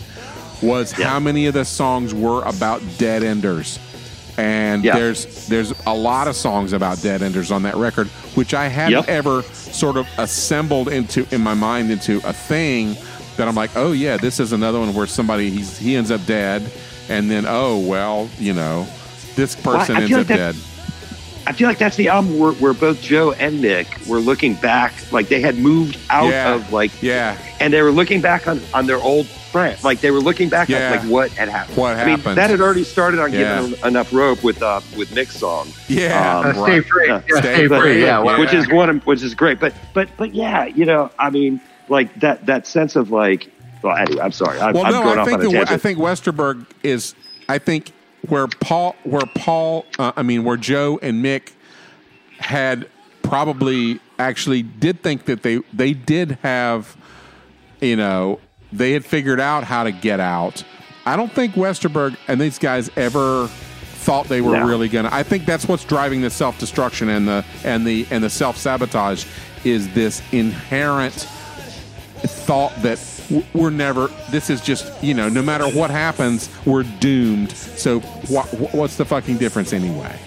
was Yeah. how many of the songs were about dead enders. And Yeah. there's there's a lot of songs about dead enders on that record, which I hadn't Yep. ever sort of assembled into in my mind into a thing that I'm like, oh yeah, this is another one where somebody he's, he ends up dead, and then oh well, you know, this person I ends feel up that- dead. I feel like that's the album where, where both Joe and Mick were looking back, like they had moved out Yeah. of like, Yeah, and they were looking back on, on their old friend, like they were looking back Yeah. at like what had happened. What I mean, happened. that had already started on Yeah. giving them enough rope with uh with Mick's song, yeah, Um, Uh, stay right. free. Yeah. Yeah, Stay stay, free, free. Yeah, yeah. well, which is one, which is great. But but but yeah, you know, I mean, like that that sense of like, well, anyway, I'm sorry, I'm, Well, I'm going I off on a the, I think Westerberg is. I think where Paul, where Paul, uh, I mean, where Joe and Mick had probably actually did think that they they did have, you know, they had figured out how to get out. I don't think Westerberg and these guys ever thought they were No. really gonna. I think that's what's driving the self destruction and the and the and the self sabotage is this inherent thought that we're never this is just you know no matter what happens we're doomed so wh- what's the fucking difference anyway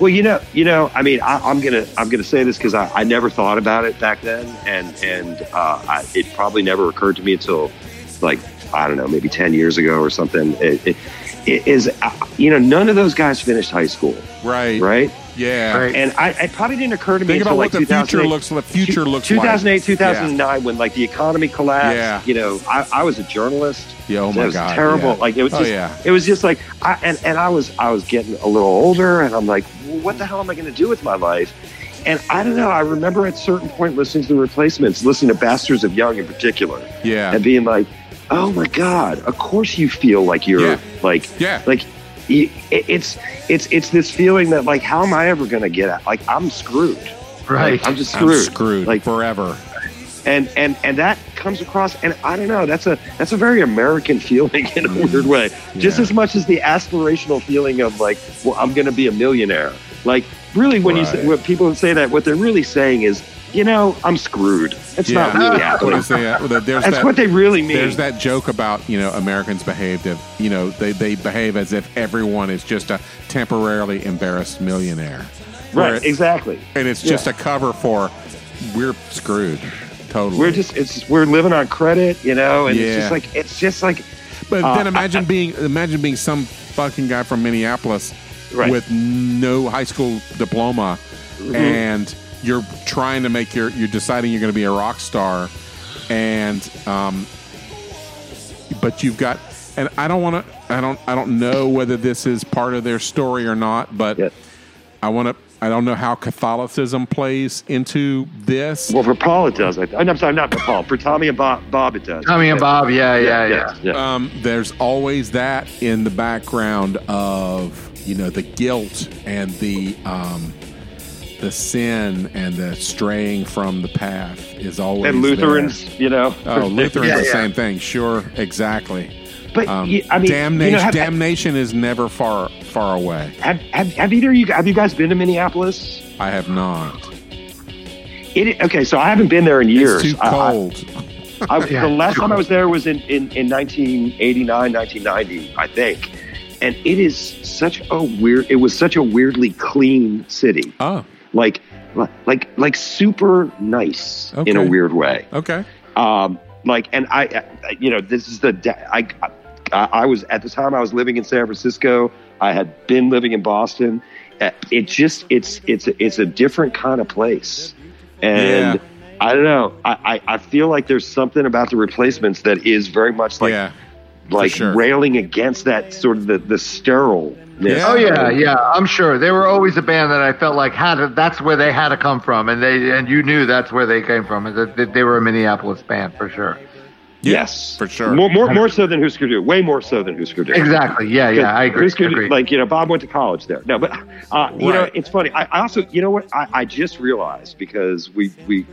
Well, you know, you know, I mean, I, I'm gonna, I'm gonna say this because I, I never thought about it back then, and and uh, I, it probably never occurred to me until, like, I don't know, maybe ten years ago or something. It, it, it is, uh, you know, none of those guys finished high school, right right? Yeah Right. And I, it probably didn't occur to me think until about like what the future 2008 looks the future looks like 2008, 2009, when like the economy collapsed. Yeah. You know, I, I was a journalist. Yeah, oh my it was God, terrible. yeah. Like it was Oh, just, yeah. it was just like, I, and and I was I was getting a little older, and I'm like, well, what the hell am I going to do with my life? And I don't know. I remember at a certain point listening to the Replacements, listening to Bastards of Young in particular, yeah and being like, oh my god, of course you feel like you're Yeah. like Yeah. like. It's it's it's this feeling that like how am I ever gonna get out? Like I'm screwed. right. Like, I'm just I'm screwed. screwed Like forever and and and that comes across and i don't know that's a that's a very american feeling in a weird way mm. just as much as the aspirational feeling of like well i'm gonna be a millionaire like really when you say, Right. when people say that what they're really saying is you know i'm screwed it's yeah not really happening that? There's that's that what they really mean there's that joke about you know Americans behaved if you know they, they behave as if everyone is just a temporarily embarrassed millionaire right exactly and it's just Yeah. a cover for we're screwed totally we're just it's we're living on credit you know and Yeah. it's just like it's just like but uh, then imagine being imagine being some fucking guy from minneapolis Right. with no high school diploma Mm-hmm. and you're trying to make your you're deciding you're going to be a rock star and um but you've got and i don't want to i don't i don't know whether this is part of their story or not but Yeah. I want to. I don't know how Catholicism plays into this. Well, for Paul it does. I, I'm sorry, not for Paul. For Tommy and Bob, Bob it does. Tommy and Bob, yeah, yeah, yeah. yeah, yeah. Um, there's always that in the background of you know the guilt and the um, the sin and the straying from the path is always and Lutherans, there. you know. Oh, Lutherans, Yeah, the yeah. same thing. Sure, exactly. But Um, you- I mean, damnation, you know, have, damnation is never far far away. have, have, have either of you have you guys been to Minneapolis? I have not. It, okay, so I haven't been there in years. It's too I- I- cold. I, Yeah, the last sure. time I was there was in, in, in 1989, 1990, I think. And it is such a weird, it was such a weirdly clean city. oh, Like, like, like super nice in a weird way. okay. Um, like, and I, I, you know, this is the, I, I, I was, at the time I was living in San Francisco. I had been living in Boston. Uh, It just, it's, it's, a, it's a different kind of place. And, Yeah. I don't know. I, I, I feel like there's something about the replacements that is very much like yeah, like sure. railing against that sort of the, the sterile. Yeah. Oh yeah, yeah. I'm sure they were always a band that I felt like had to, that's where they had to come from, and they and you knew that's where they came from, and that that they were a Minneapolis band for sure. Yes, for sure. More, more, more so than Husker Du. Way more so than Husker Du. Exactly. Yeah, yeah. I agree. Husker Du- agree. Like you know, Bob went to college there. No, but uh, you know, it's funny. I, I also, you know what? I, I just realized because we we.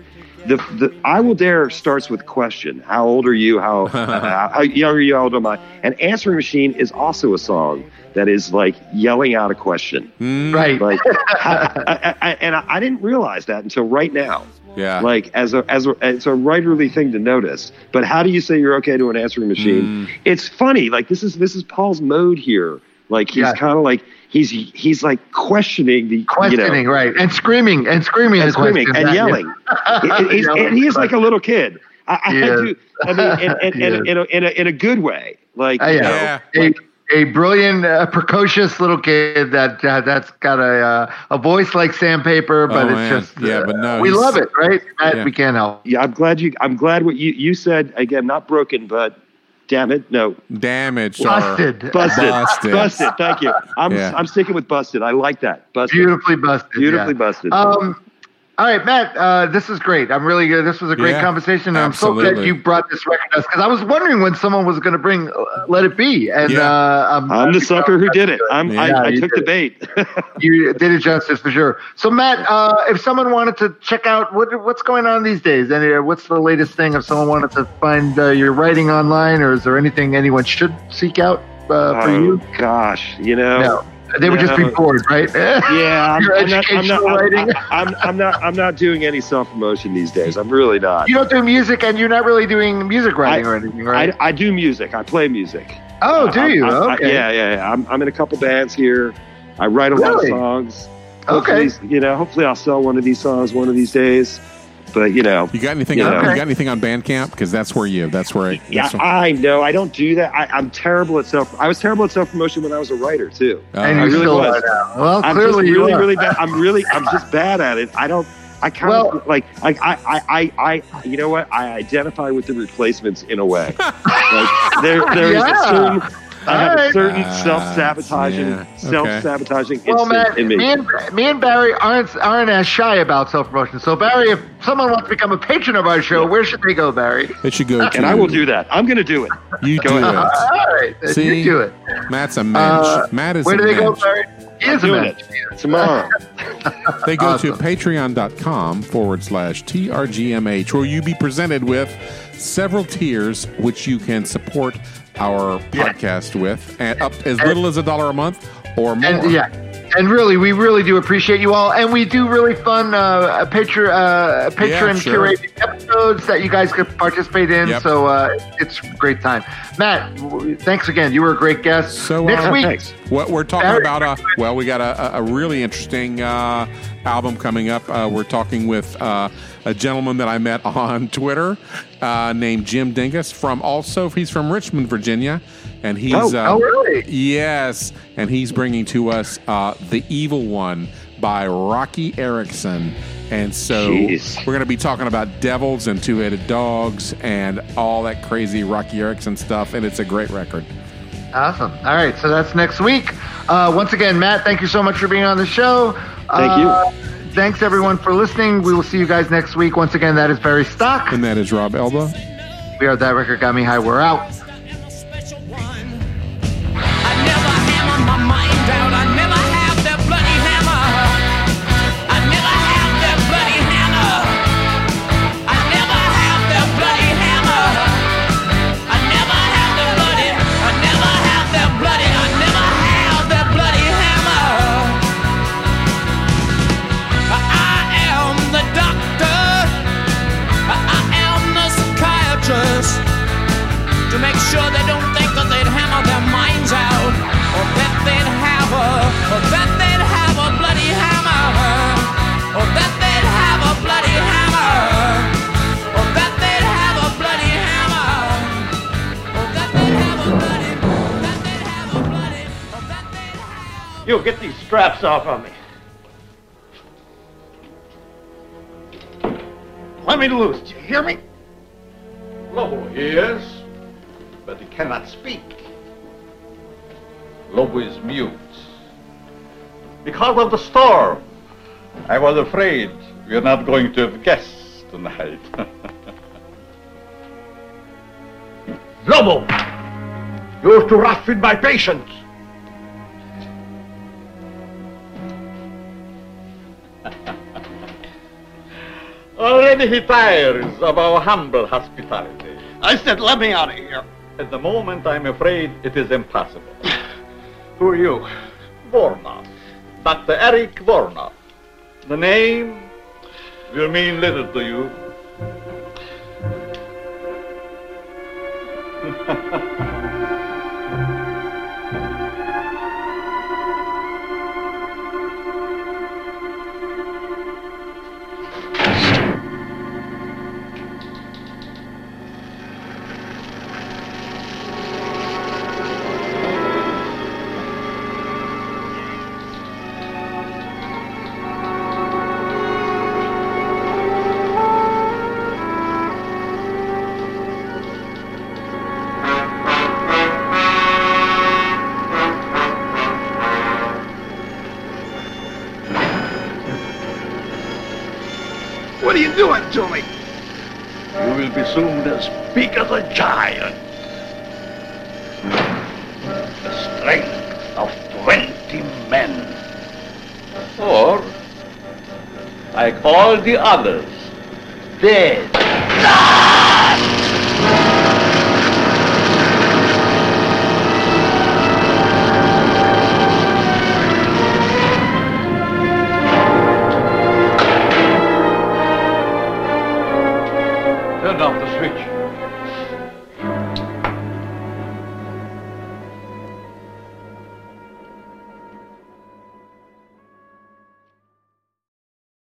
The, the I will dare starts with question. How old are you? How uh, how young are you? How old am I? And answering machine is also a song that is like yelling out a question. Mm, right. Like, I, I, I, and I, I didn't realize that until right now. yeah. like as a as a it's a writerly thing to notice. But how do you say you're okay to an answering machine? It's funny. Like this is this is Paul's mode here. Like he's Yeah. kind of like he's he's like questioning the questioning, you know, right, and screaming and screaming and screaming and yelling. and, he's, Yelling. and he is like a little kid. I, I He had is. to. I mean, in, in, in, in, a, in, a, in a good way. Like Uh, you yeah. know, A, a brilliant, uh, precocious little kid that uh, that's got a uh, a voice like sandpaper, but Oh, it's man. just Yeah, uh, but no, we love it, right? Yeah. We can't help. yeah, I'm glad you. I'm glad what you you said again. Not broken, but damn it, no, Damaged. Busted, busted, Busted. busted. Thank you. I'm Yeah. I'm sticking with busted. I like that. Busted. beautifully busted, Beautifully yeah. busted. Um, all right, Matt. Uh, this is great. I'm really good. This was a great Yeah, conversation. And I'm so glad you brought this record to us because I was wondering when someone was going to bring uh, "Let It Be," and Yeah. uh, I'm, I'm the sucker who did it. I'm, Yeah, I, I took the bait. you did it justice for sure. So, Matt, uh, if someone wanted to check out what what's going on these days, and uh, what's the latest thing? If someone wanted to find uh, your writing online, or is there anything anyone should seek out uh, for oh you? gosh, you know. No, they would just be bored, right? Yeah, I'm, I'm not. I'm not. I'm, writing. I'm, not. I'm not doing any self promotion these days. I'm really not. You don't do music, and you're not really doing music writing I- or anything, right? I, I do music. I play music. oh, do you? Okay. yeah, yeah, yeah. I'm, I'm in a couple bands here. I write a lot of Really? songs. Okay. You know, hopefully I'll sell one of these songs one of these days. But you know, You got anything? Yeah. On, Okay. You got anything on Bandcamp? Because that's where you. That's where. It, yeah, where- I know. I don't do that. I, I'm terrible at self. I was terrible at self promotion when I was a writer too. uh, And I you really still was. are now. Well, I'm clearly you really, are. really bad. I'm really, I'm just bad at it. I don't. I kind Well- of like, like I, I, I, I, you know what? I identify with the replacements in a way. like there, there is Yeah. a certain. I have a certain Ah, self-sabotaging, yeah. Self-sabotaging Well, instinct Matt, in me. me and, me and Barry aren't aren't as shy about self promotion. So, Barry, if someone wants to become a patron of our show, where should they go, Barry? They should go to. and I will do that. I'm going to do it. You Go do ahead. it. All right, See? you do it. Matt's a mensch. Uh, Matt is Where a do they go, mensch. Barry? He I'm is a doing man. it tomorrow. They go Awesome. to patreon.com forward slash TRGMH, where you be presented with several tiers which you can support our podcast with, and up as little as a dollar a month or more. And yeah, and really, we really do appreciate you all, and we do really fun uh, Patreon uh, Patreon sure. curated episodes that you guys could participate in. Yep. So uh, it's a great time. Matt, thanks again. You were a great guest. So, next uh, week, Thanks. What we're talking Barry- about, uh, well, we got a, a- a really interesting uh, album coming up. Uh, we're talking with uh, a gentleman that I met on Twitter uh, named Jim Dingus from also, he's from Richmond, Virginia and he's oh, uh, oh really? Yes, and he's bringing to us uh, the Evil One by Roky Erickson. And so Jeez. we're going to be talking about devils and two headed dogs and all that crazy Roky Erickson stuff. And it's a great record. Awesome. All right. So that's next week. Uh, once again, Matt, thank you so much for being on the show. Thank uh, you. Thanks, everyone, for listening. We will see you guys next week. Once again, that is Barry Stock. And that is Rob Elba. We are That Record Got Me High. We're out. my mind. off on me. Let me loose, do you hear me? Lobo hears, but he cannot speak. Lobo is mute. Because of the storm. I was afraid we're not going to have guests tonight. Lobo! You're too rough with my patience. Already he tires of our humble hospitality. I said, let me out of here. At the moment, I'm afraid it is impossible. Who are you? Vornoff? Dr. Eric Vornoff. The name will mean little to you. father.